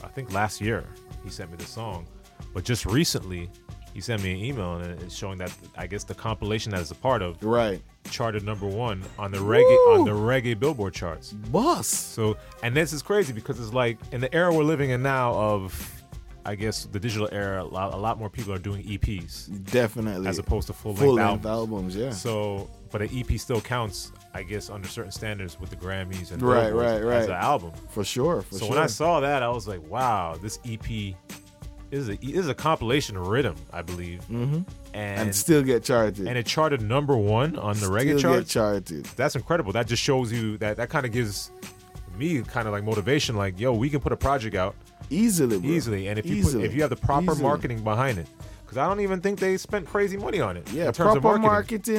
I think last year. He sent me the song, but just recently he sent me an email and it's showing that I guess the compilation that is a part of right charted number one on the reggae on the reggae Billboard charts. Boss. So and this is crazy because it's like in the era we're living in now of. I guess the digital era, a lot, a lot more people are doing EPs. Definitely. As opposed to full length Full-length albums. albums, yeah. So, but an EP still counts, I guess, under certain standards with the Grammys and Right, right, right. as an album. For sure, for so sure. when I saw that, I was like, wow, this EP is a is a compilation of rhythm, I believe, Mhm. and, And still get charted. and it charted number one on the reggae Still get charts. charted. That's incredible. That just shows you that that kind of gives me kind of like motivation. Like, yo, we can put a project out easily, bro. easily, and if you put, if you have the proper Easily. marketing behind it, because I don't even think they spent crazy money on it. Yeah, in terms proper of marketing.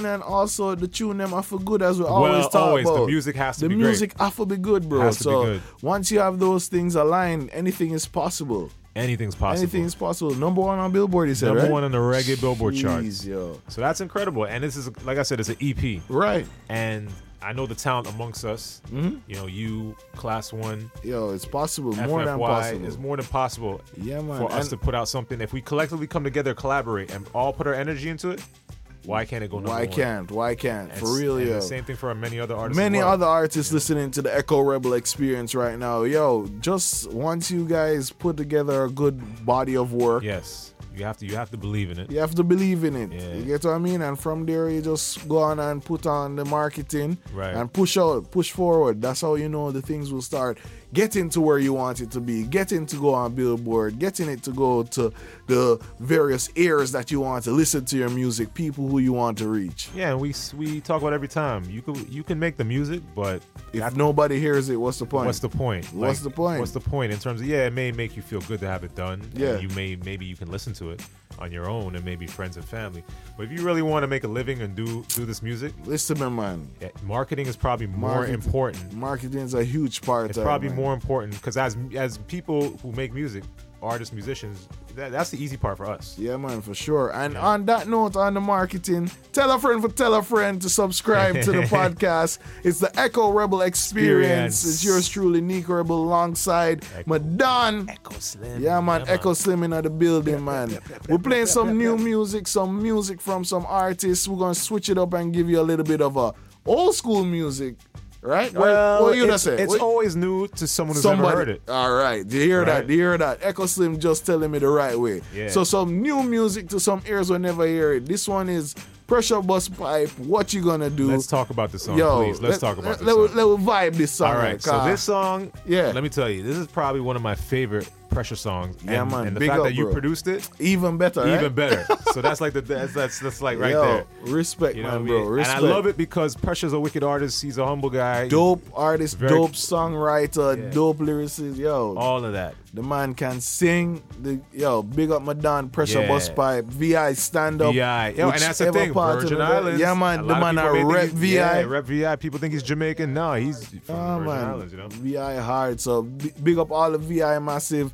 marketing. and also the tune them are for good as we Well, always talk always, the music has to the be great. The music have to be good, bro. Has to be so good. once you have those things aligned, anything is possible. Anything's possible. Anything's possible. Number one on Billboard, you said, Number right? one on the reggae Billboard. Jeez, yo. So that's incredible. And this is, like I said, it's an EP. Right. And I know the talent amongst us. Mhm. You know, you, Class 1. Yo, it's possible. More FFY, than possible. It's more than possible Yeah, man. for us to put out something. If we collectively come together, collaborate, and all put our energy into it, why can't it go Why can't? Why can't? And For s- real, yo. The same thing for many other artists. Many well. other artists listening to the Echo Rebel experience right now. Yo, just once you guys put together a good body of work, Yes. You have to you have to believe in it. you have to believe in it. Yeah. You get what I mean? And from there, you just go on and put on the marketing Right. and push out, push forward. That's how you know the things will start getting to where you want it to be, getting to go on Billboard, getting it to go to the various ears that you want to listen to your music, people who you want to reach. Yeah, and we we talk about every time. You can you can make the music, but If nobody hears it, what's the point? what's the point? What's the point? What's the point in terms of yeah, it may make you feel good to have it done. Yeah. you may maybe you can listen to it on your own and maybe friends and family. But if you really want to make a living and do do this music, Listen, my man. yeah, marketing is probably more Market- important. Marketing is a huge part. It's it, probably more important because as as people who make music, artists, musicians, that, that's the easy part for us. Yeah, man, for sure. And on that note, on the marketing, tell a friend for tell a friend to subscribe to the podcast. It's the Echo Rebel Experience. Experience. It's yours truly, Nicko Rebel, alongside Madon. Echo Slim. Yeah, man, Echo Slim in the building, man. We're playing some new music, some music from some artists. We're gonna switch it up and give you a little bit of a old school music, right? Well, what you it's, say? it's What- always new to someone who's Somebody, never heard it. All right. Do you hear that? Right. Do you hear that? Echo Slim just telling me the right way. Yeah. So some new music to some ears will never hear it. This one is Pressure Busspipe. What you gonna do? Let's talk about this song, Yo, please. Let's let- talk about let, this let, song. Let, me vibe this song. All right, so this song, Yeah. let me tell you, this is probably one of my favorite pressure songs. Yeah, and, man, And the big fact up, that you bro. produced it, even better. even right? better. so that's like the that's that's, that's like right Yo, there. Respect, You know man, I bro. Respect. And I love it because Pressure's a wicked artist. He's a humble guy. Dope artist, Very- dope songwriter, Yeah. dope lyricist. Yo, All of that. the man can sing. The yo, big up Madon, Pressure Yeah. Bus Pipe, VI stand up. VI. Yo, and that's the thing. Virgin the- Islands. Yeah, a man. The man are rep VI. Yeah, rep VI. People think he's Jamaican. No, he's from Ah, Virgin man. Islands. You know. VI hard. So big up all the VI massive.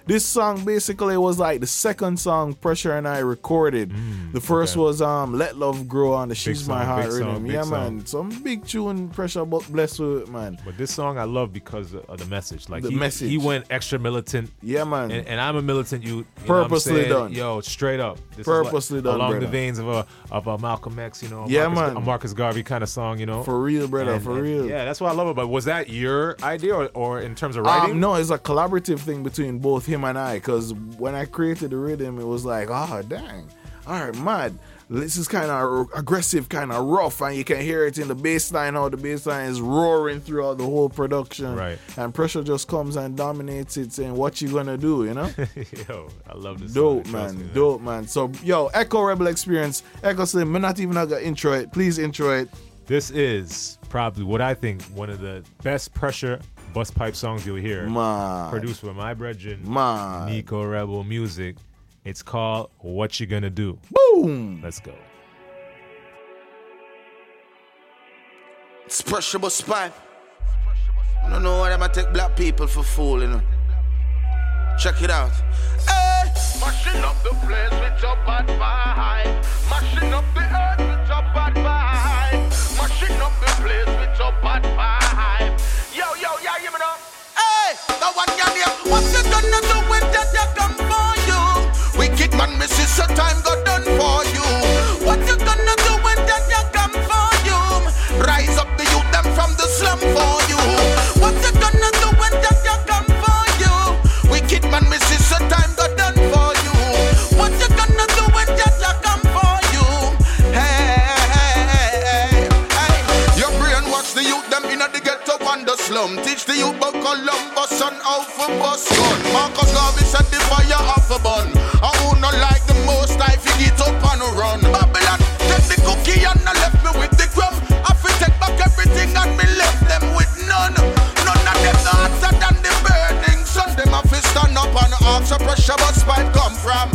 This song basically was like the second song Pressure and I recorded. the first Mm, okay. was um Let Love Grow on the She's My Heart song, rhythm. big yeah, song. man. Some big tune Pressure but blessed with it, man. But this song I love because of the message. Like The he, message. he went extra militant. Yeah, man. And, and I'm a militant youth. You I'm Purposely done. Yo, straight up. This Purposely like done, Along the veins of a of a Malcolm X, you know. a Yeah, Marcus, man. A Marcus Garvey kind of song, you know. For real, brother, And- for and- real. Yeah, that's what I love about. it. Was that your idea, or, or in terms of writing? Um, no, it's a collaborative thing between both him and I. Because when I created the rhythm, it was like, oh dang, all right, mad. This is kind of aggressive, kind of rough, and you can hear it in the bass line. How the bass line is roaring throughout the whole production, Right. And pressure just comes and dominates it, saying, "What you gonna do?" You know. Yo, I love this. Dope song, man, me, dope man. So yo, Echo Rebel Experience, Echo Slim. We're not even gonna intro it. Please intro it. This is probably what I think one of the best pressure bus pipe songs you'll hear. Man. Produced by my brethren, Man. Nicko Rebel Music. It's called What You Gonna Do. Boom. Let's go. It's pressure but spine. I don't know why I take black people for fool, you know. Check it out. Hey! Mashing up the place with your bad vibe. Mashing up the earth with your bad vibe. Mashing up the place Hey! That one guy here. What you gonna do when you come for you? Wicked man, missus, your time got slum. Teach the youth about Columbus and how for bus gun. Marcus Garvey set the fire off a bun. I who no like the most I fig it up and run. Babylon take the cookie and I left me with the crumb. I fi take back everything and me left them with none. None of them no hotter than the burning sun. Them a fi stand up and ask a pressure Busspipe come from.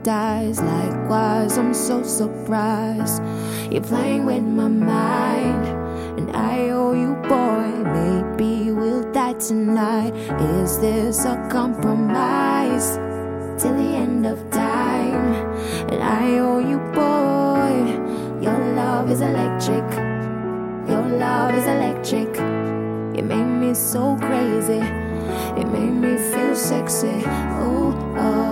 Hypnotized. Likewise, I'm so surprised. You're playing with my mind, and I owe you, boy. Maybe we'll die tonight. Is this a compromise? Till the end of time, and I owe you, boy. Your love is electric. Your love is electric. It made me so crazy. It made me feel sexy. Oh, oh,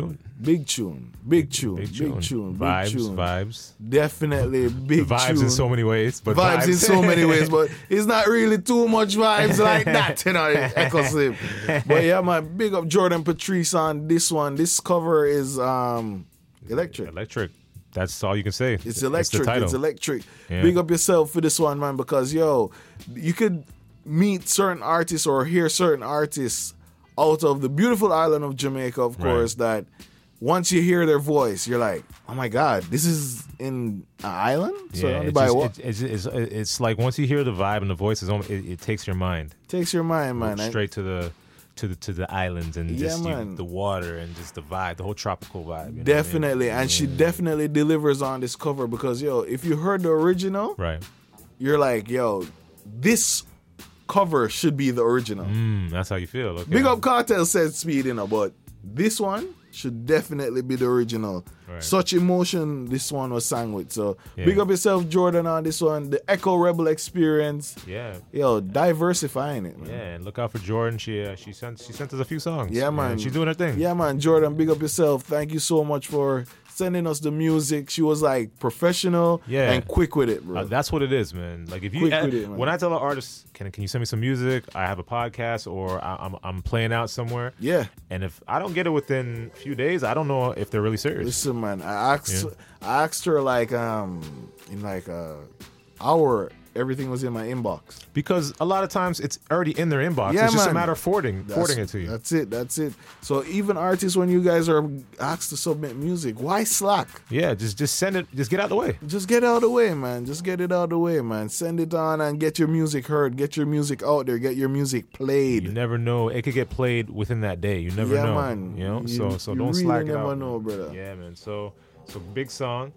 man. Big tune. Big tune. Big tune. Big tune. tune. Big Vibes, tune. vibes. Definitely big vibes tune. in so many ways, but vibes, in so many ways, but it's not really too much vibes like that, you know, Echo Slim. But yeah, man, big up Jordanne Patrice on this one. This cover is um electric. Electric. That's all you can say. It's electric. title. It's electric. Yeah. Big up yourself for this one, man, because yo, you could meet certain artists or hear certain artists out of the beautiful island of Jamaica, of Right. course, that once you hear their voice, you're like, oh my God, this is in an island? So yeah, it's, just- it- it's, it's, it's like once you hear the vibe and the voices, it, it takes your mind Takes your mind, man. Straight to the to the to the islands and Yeah, just you- the water and just the vibe, the whole tropical vibe. you know what I mean? Definitely, and she definitely delivers on this cover because yo, if you heard the original, Right. you're like, yo, this cover should be the original. Mm, that's how you feel. Okay. Big up Cartel said speed, you know, but this one should definitely be the original. Right. Such emotion this one was sang with. So Yeah. big up yourself, Jordanne, on this one. The Echo Rebel experience. Yeah. Yo, diversifying it, man. Yeah, and look out for Jordanne. She uh, she sent she sent us a few songs. Yeah, man. she's doing her thing. Yeah, man. Jordanne, big up yourself. Thank you so much for sending us the music. She was like professional Yeah. and quick with it, bro. Uh, that's what it is, man. Like if you with it, man. when I tell an artist, can can you send me some music? I have a podcast or I, I'm I'm playing out somewhere. Yeah. And if I don't get it within a few days, I don't know if they're really serious. Listen, man. I asked, Yeah. I asked her like um in like a hour. Everything was in my inbox. Because a lot of times it's already in their inbox. Yeah, it's just a matter of forwarding That's- forwarding it to you. That's it. That's it. So even artists, when you guys are asked to submit music, why slack? Yeah, just just send it. Just get out the way. Just get out of the way, man. Just get it out of the way, man. Send it on and get your music heard. Get your music out there. Get your music played. You never know. It could get played within that day. You never Yeah, know. man. You know. You- so so you don't really slack it never out. know, brother. Yeah, man. So so big song,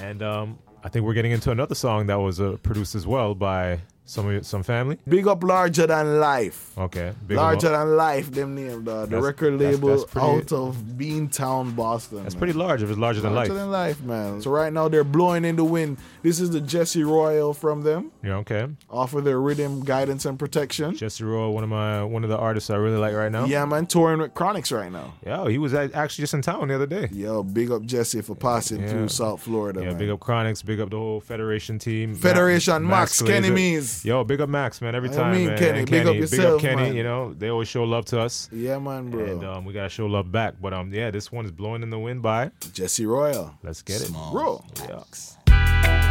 and um, I think we're getting into another song that was uh, produced as well by some some family. Big up larger than life. Okay. Larger than life, them name the, the record that's- label that's pretty- out of Beantown, Boston. That's man. pretty large. If it's larger than life. Larger than life, man. So right now they're blowing in the wind. This is the Jesse Royal from them. Yeah. Okay. Off of their rhythm guidance and protection. Jesse Royal, one of my one of the artists I really like right now. Yeah, man, touring with Chronixx right now. Yeah, he was actually just in town the other day. Yo, big up Jesse for passing Yeah. through South Florida. Yeah, man. big up Chronixx, big up the whole Federation team. Federation, Max. Kenny Meez. Yo, big up Max, man, every I time, mean, man. Kenny, And big up Big up Kenny, man. you know, they always show love to us. Yeah, man, bro. And um, we gotta show love back. But um, yeah, this one is blowing in the wind by Jesse Royal. Let's get it, Bro. Yeah.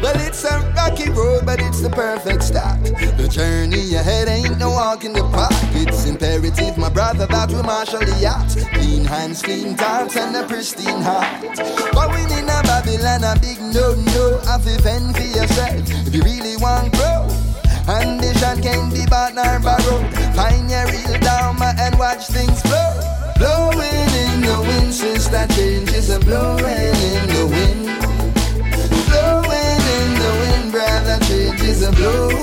Well, it's a rocky road, but it's the perfect start. The journey ahead ain't no walk in the park. It's imperative, my brother, that we marshal the yacht. Clean hands, clean thoughts, and a pristine heart. Going in a Babylon, a big no-no. Have to fend for yourself if you really want grow. Ambition can be bought nor borrowed. Find your real dharma and watch things flow. Blowing in the wind, sister, changes are blowing in the wind. Are blowing.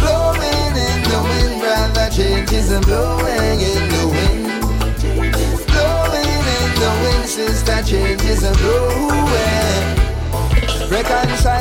Blowing in the wind, brother, changes are blowing in the wind. Blowing in the wind, sister, changes are blowing. Reconcile,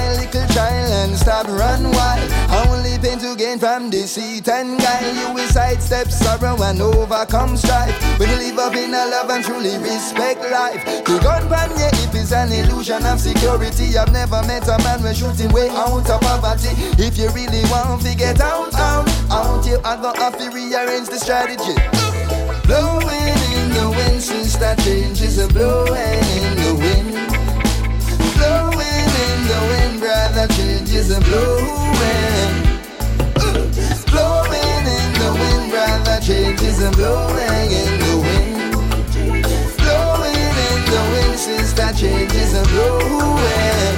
child, and stop run wild. Only pain to gain from deceit and guile. You will sidestep sorrow and overcome strife. When you live up in a love and truly respect life. The gun pan your hip is an illusion of security. I've never met a man where shooting way out of poverty. If you really want to get out, out, out, you are gonna have to rearrange the strategy. Blowing in the wind, sister, changes are blowing in the wind. Blowing in the wind, brother, changes are blowing. Blowing in the wind, brother, changes are blowing in the wind. Blowing in the wind, sister, changes are blowing.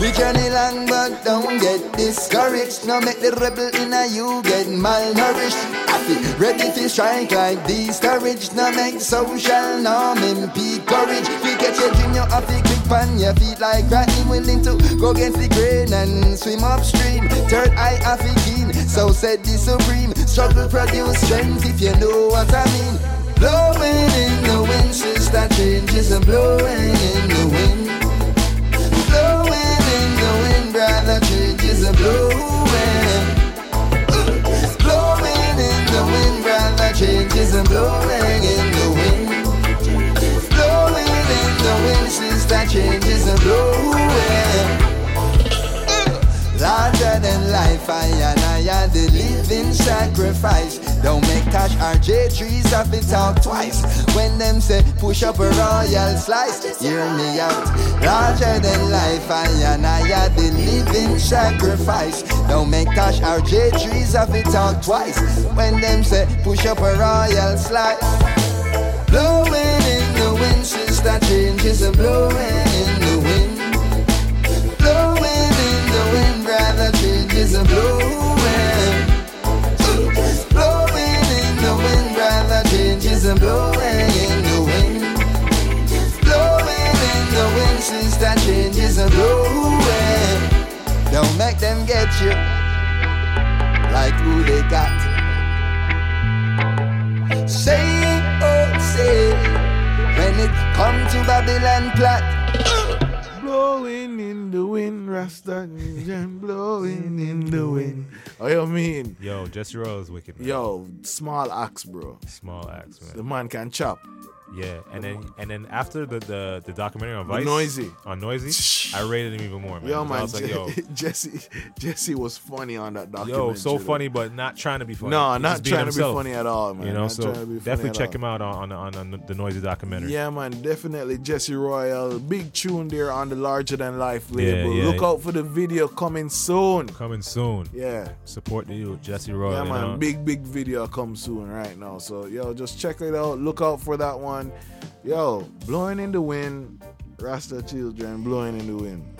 We journey long but don't get discouraged. Now make the rebel in a you get malnourished. I feel ready to strike like these courage. Now make social norm impede courage. We get your dream, you have quick pan your feet like crying. Willing to go against the grain and swim upstream. Third eye have to keen, so said the supreme. Struggle produce strength if you know what I mean. Blowing in the wind, sister changes and blowing in the wind. Blowing in the wind, brother, changes blowing. Blowing changes are blowing in the wind. Blowing in the wind, sister, changes are blowing. Larger than life, I and I are the living sacrifice. Don't make touch RJ trees have it talk twice. When them say push up a royal slice, hear me out. Larger than life, I and I are the living sacrifice. Don't make touch RJ trees have it talk twice. When them say push up a royal slice. Blowing in the wind, sister changes are blowing changes blowing. Blowing in the wind, changes blowing in the wind. Blowing in the wind, sister changes are blowing. Don't make them get you like who they got. Say, oh, say, when it come to Babylon plot. Blowing in the wind, Rasta jam blowing in the wind. Oh, you mean? Yo, Jesse Rose wicked. Man. Yo, small axe, bro. Small axe, man. The man can chop. Yeah, and then and then after the the, the documentary on Vice, Noisy. on Noisy, I rated him even more, man. Yo, man, I was like, yo, Jesse, Jesse was funny on that documentary. yo, so funny, but not trying to be funny. No, He's not trying to be funny at all, man. You know, Not so to be funny definitely check all. him out on on, on, on the Noisy documentary. Yeah, man, definitely Jesse Royal. Big tune there on the Larger Than Life label. yeah. Look out for the video coming soon. Coming soon. Yeah. Support the youth, Jesse Royal. Yeah, you man, know? big, big video come soon right now. So, yo, just check it out. Look out for that one. Yo, blowing in the wind, Rasta children blowing in the wind.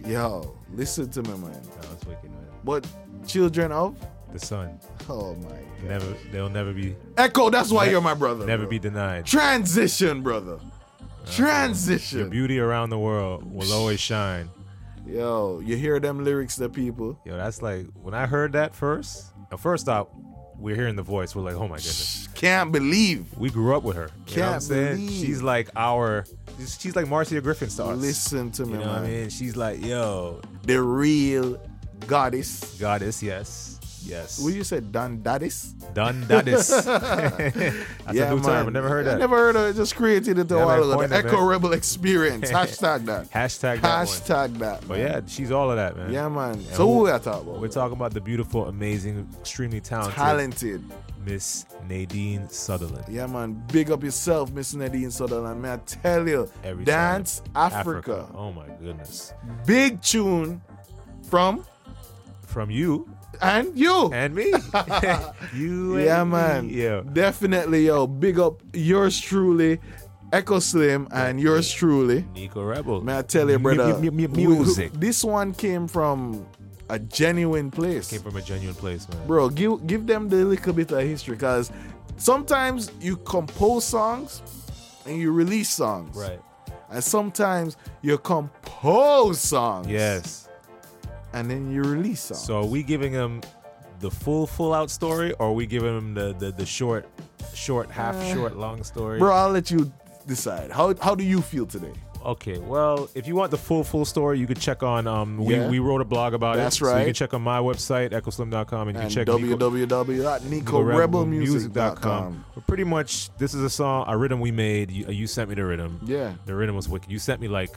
yo, listen to me, man. That was wicked, man. But children of? The sun. Oh, my God. Never, they'll never be. Echo, that's why ne- you're my brother. Never bro. be denied. Transition, brother. Your Transition. beauty around the world will always shine. Yo, you hear them lyrics, the people? Yo, that's like when I heard that first. Now, first off, we're hearing the voice. We're like, oh my goodness. Can't believe. We grew up with her. You know what I'm Can't saying? believe. She's like our. She's like Marcia Griffiths us. Listen to me, You know man. what I mean? She's like, yo, The real goddess. goddess, yes. Yes. What you said? Done Daddis. That's a new term. I never heard I that. never heard of it. Just created it a Yeah, while man, ago. The Echo man. Rebel Experience. Hashtag that. Hashtag that. Hashtag that. But yeah, she's all of that, man. Yeah, man. And So who we are talking about? We're talking about the beautiful, amazing, extremely talented, Talented. Miss Nadine Sutherland. Yeah, man. Big up yourself, Miss Nadine Sutherland. Man, I tell you, Every Dance time. Africa. Oh my goodness. Big tune from From you and you. and me. you and yeah, me. man. Yeah. Definitely, yo. Big up yours truly, Echo Slim, and yours truly. Nicko Rebel. May I tell you, brother? mu- we- music. This one came from a genuine place. Came from a genuine place, man. Bro, give give them the little bit of history because sometimes you compose songs and you release songs. Right. And sometimes you compose songs. Yes. And then you release songs. So are we giving him the full, full out story, or are we giving him the the, the short, short, half Uh, short, long story? Bro, I'll let you decide. How how do you feel today? Okay, well, if you want the full full story, you can check on um we, Yeah. we wrote a blog about That's it. So you can check on my website, echoslim.com, and you can And check Nico- www.nickorebelmusic.com. But pretty much, this is a song, a rhythm we made. You, you sent me the rhythm. Yeah. The rhythm was wicked. You sent me like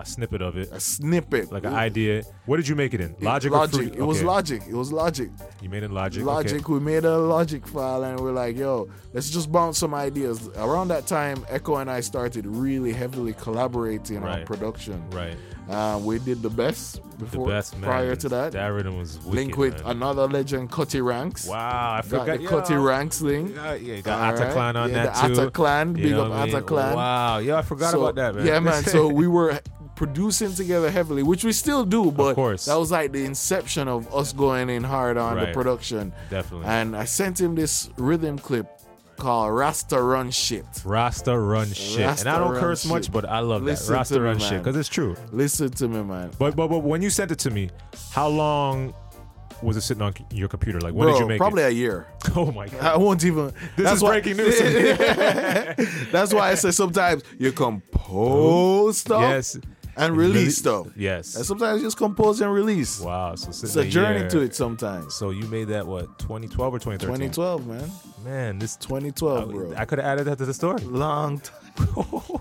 a snippet of it, A snippet. like an idea. What did you make it in? Logic, or Logic. It was logic. It was logic. You made it in Logic. Logic. Okay. We made a Logic file and we're like, yo, let's just bounce some ideas. Around that time, Echo and I started really heavily collaborating on Right. production. Right. Uh, we did the best The before, best man. prior to that. That rhythm was wicked. Link with man. another legend, Cutty Ranks. Wow, I Got forgot the Cutty Ranks link. Yeah, yeah, got All Atta right. Clan on Yeah, that the too. Atta Clan, You big up what I Atta? Clan. Wow, yo, I forgot So- about that, man. Yeah, man. So we were producing together heavily, which we still do, but course. that was like the inception of us going in hard on the production. Definitely. And I sent him this rhythm clip called Rasta Run Shit. Rasta run shit, Rasta and I don't curse shit. much, but I love Listen that Rasta to me, run shit because it's true. Listen to me, man. But, but but when you sent it to me, how long was it sitting on your computer? Like when Bro, did you make probably it? a year. Oh my god! I won't even. This is breaking news. that's why I say sometimes you compose stuff Yes, and release Rele- stuff. Yes. And sometimes just compose and release. Wow. So It's a journey to it sometimes. So you made that what 2012 or 2013? 2012, man. Man, this 2012, bro. I could have added that to the story. Long time.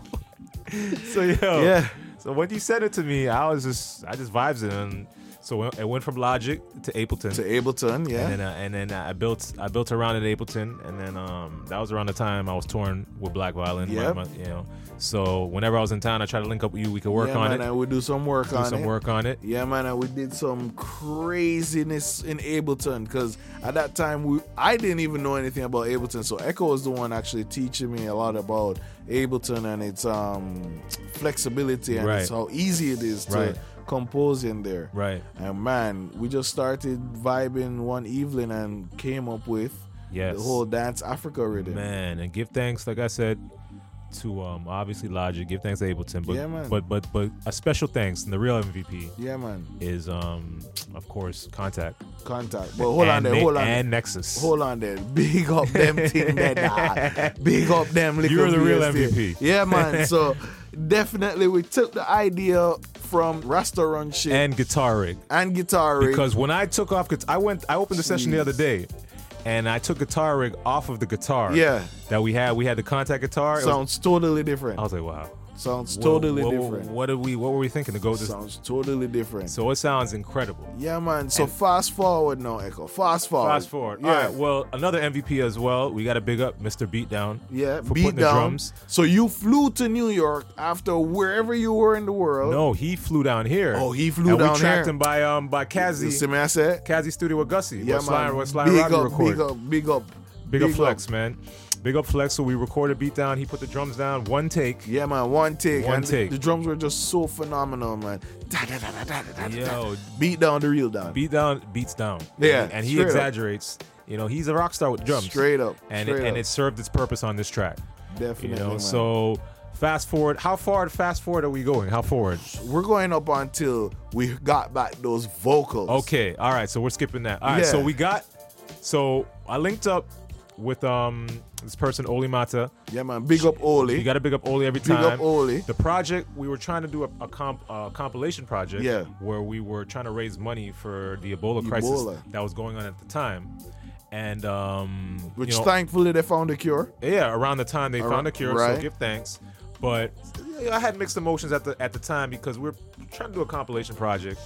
So yo, Yeah. So when you said it to me, I was just I just vibes it, and so it went from Logic to Ableton. To Ableton, yeah. And then, uh, and then I built I built around at Ableton, and then um, that was around the time I was touring with Black Violin. my- you know, so whenever I was in town, I tried to link up with you. We could work yeah, on man, it, And we do some work do on some it. work on it. Yeah, man, and we did some craziness in Ableton because at that time we I didn't even know anything about Ableton. So Echo was the one actually teaching me a lot about Ableton and its um, flexibility and Right. it's how easy it is to Right. Compose in there. Right. And man, we just started vibing one evening and came up with Yes. the whole Dance Africa rhythm. Man, and give thanks, like I said, to um obviously Logic, give thanks to Ableton, but Yeah, man. but but but a special thanks and the real MVP Yeah, man. is um of course Kontakt. Kontakt. But hold on there. Ne- Hold on. and Nexus. Hold on there. Big up them thing there, dog. Big up them little You're the real. MVP. Yeah, man. So definitely we took the idea from Rasta Run shit and Guitar Rig. and guitar rig. Because when I took off, I went, I opened the session the other day, and I took guitar rig off of the guitar. Yeah. That we had, we had the Kontakt guitar. It was- sounds totally different. I was like, wow. Sounds totally what, different. What did we? What were we thinking to go this? Sounds totally different. So it sounds incredible. Yeah, man. So fast forward now, Echo. Fast forward. Fast forward. Yeah. All right. Well, another MVP as well. We got to big up Mr. Beatdown. Yeah, For beat putting the drums. So you flew to New York after wherever you were in the world. No, he flew down here. Oh, he flew and down we tracked here. him by um by Kazi. You see me I said? Kazi Studio with Gussie. Yeah, man. West Line big Robbie up, big up, big up, Big up Flex, man. Big up Flex. So we recorded Beatdown. He put the drums down. One take. Yeah, man. One take. One and the- take. The, drums were just so phenomenal, man. Da, da, da, da, da, da. Yo, Beat down the real down. beat down beats down. Yeah, and, and he straight up. exaggerates. You know, he's a rock star with drums. Straight up, and straight it, and it served its purpose on this track. Definitely. You know, man. so fast forward. How far? Fast forward are we going? How forward? we're going up until we got back those vocals. Okay, all right. So we're skipping that. All right. So we got. So I linked up with um this person Oli Mata. Yeah, man. Big up Oli. You got to big up Oli every time. Big up Oli. The project we were trying to do a, a comp a compilation project. Yeah. Where we were trying to raise money for the Ebola, crisis that was going on at the time, and um, Which you know, thankfully they found a cure. yeah, around the time they Ar- found a cure, right. so give thanks. But I had mixed emotions at the at the time because we are trying to do a compilation project,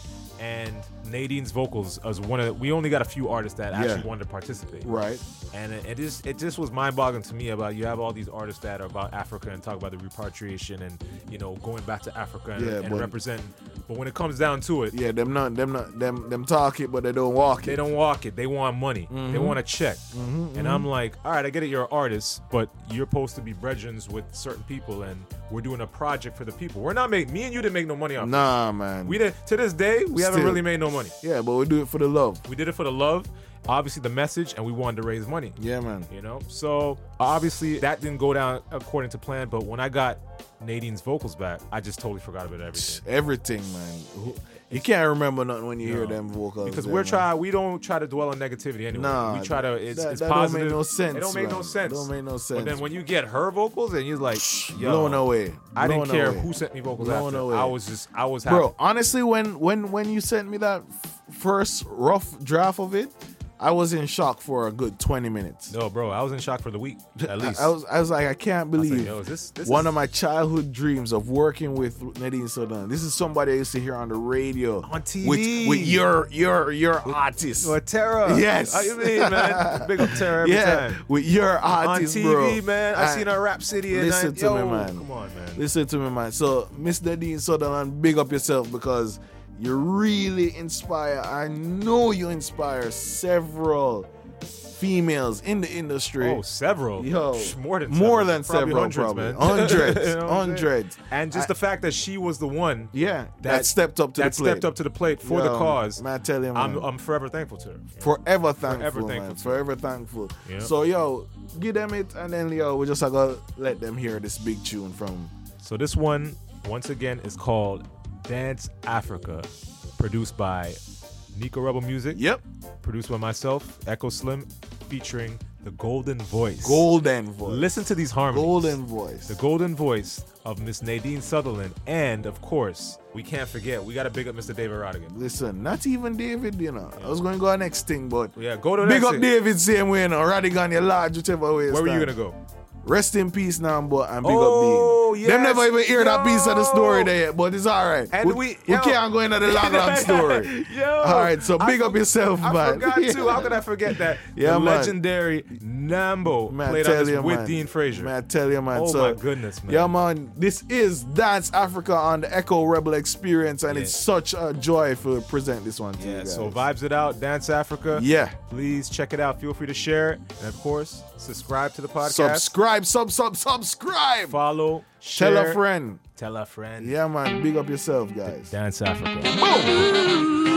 and Nadine's vocals as one of we only got a few artists that actually Yeah. wanted to participate. Right. And it, it just it just was mind boggling to me about you have all these artists that are about Africa and talk about the repatriation and you know going back to Africa and, Yeah, and but- representing. But when it comes down to it, Yeah, them not them not them them talk it, but they don't walk it. they don't walk it. They want money. They Mhm. want a check. Mhm, and I'm like, all right, I get it. You're an artist, but you're supposed to be brethren with certain people, and we're doing a project for the people. We're not make me and you didn't make no money off. Nah, man. We did to this day. We haven't really made no money. Yeah, but we do it for the love. We did it for the love, obviously the message, and we wanted to raise money. Yeah, man. You know, so obviously that didn't go down according to plan. But when I got Nadine's vocals back, I just totally forgot about everything. Everything, man. You can't remember nothing when you hear them vocals. Because we're try we don't try to dwell on negativity anyway. Nah, we try to it's, that- it's that don't make positive. no sense, It don't make no sense. Don't make no But sense. then when you get her vocals and you're like, yo, blown away. I didn't care away. who sent me vocals Blown after. away. I was just I was happy. Bro, honestly, when when when you sent me that first rough draft of it, I was in shock for a good twenty minutes. No, bro, I was in shock for the week at least. I, I was I was like, I can't I like, believe yo, this- this one is- of my childhood dreams of working with Nadine Sutherland. This is somebody I used to hear on the radio On TV. with with your your your artist. What Terror? Yes. How you mean, man? Big up Terror every yeah, time. with your artist, bro. On TV, bro. man. I And seen her uh, rap city and Listen I, to yo, me, man. Come on, man. Listen to me, man. So, Miss Nadine Sutherland, big up yourself because you really inspire. I know you inspire several females in the industry. Oh, several. Yo, more than more several. than Probably several, hundreds, probably. man. Hundreds, You know what I'm saying? hundreds. And just I- the fact that she was the one, Yeah, that stepped up to that the plate. stepped up to the plate for the cause. Man, I tell you, I'm. I'm forever thankful to her. Forever thankful, Forever thankful to Forever thankful. So, yo, give them it, and then, yo, we just gotta let them hear this big tune from. So this one, once again, is called Dance Africa, produced by Nicko Rebel Music. Yep. Produced by myself, Echo Slim, featuring the Golden Voice. Golden voice. Listen to these harmonies. Golden voice. The golden voice of Miss Nadine Sutherland, and of course, we can't forget we got to big up Mr. David Rodigan. Listen, not even David, you know. I was going to go on next thing, but Yeah, go to the big next up thing. David same way, you know. Rodigan, your large, whichever way. Where were you gonna go? Rest in peace, Nambo, and big Oh, up Dean. Oh, Them never even hear that piece of the story there yet, but it's all right. And we, we- we yo. can't go into the long, long story. Yo, all right, so I big up for- yourself, I man. forgot too. How could I forget that? Yeah, the man. legendary Nambo Man, played tell on this you, with man. Dean Fraser. Man, I tell you, man. Oh so, my goodness, man. Yeah, man. This is Dance Africa on the Echo Rebel Experience, and Yeah. it's such a joy to present this one to you guys. so vibes it out, Dance Africa. Yeah. Please check it out. Feel free to share it. And of course, subscribe to the podcast. Subscribe, sub, sub, subscribe. Follow, Tell a friend. Tell a friend. Yeah, man. Big up yourself, guys. Dance Africa. Boom.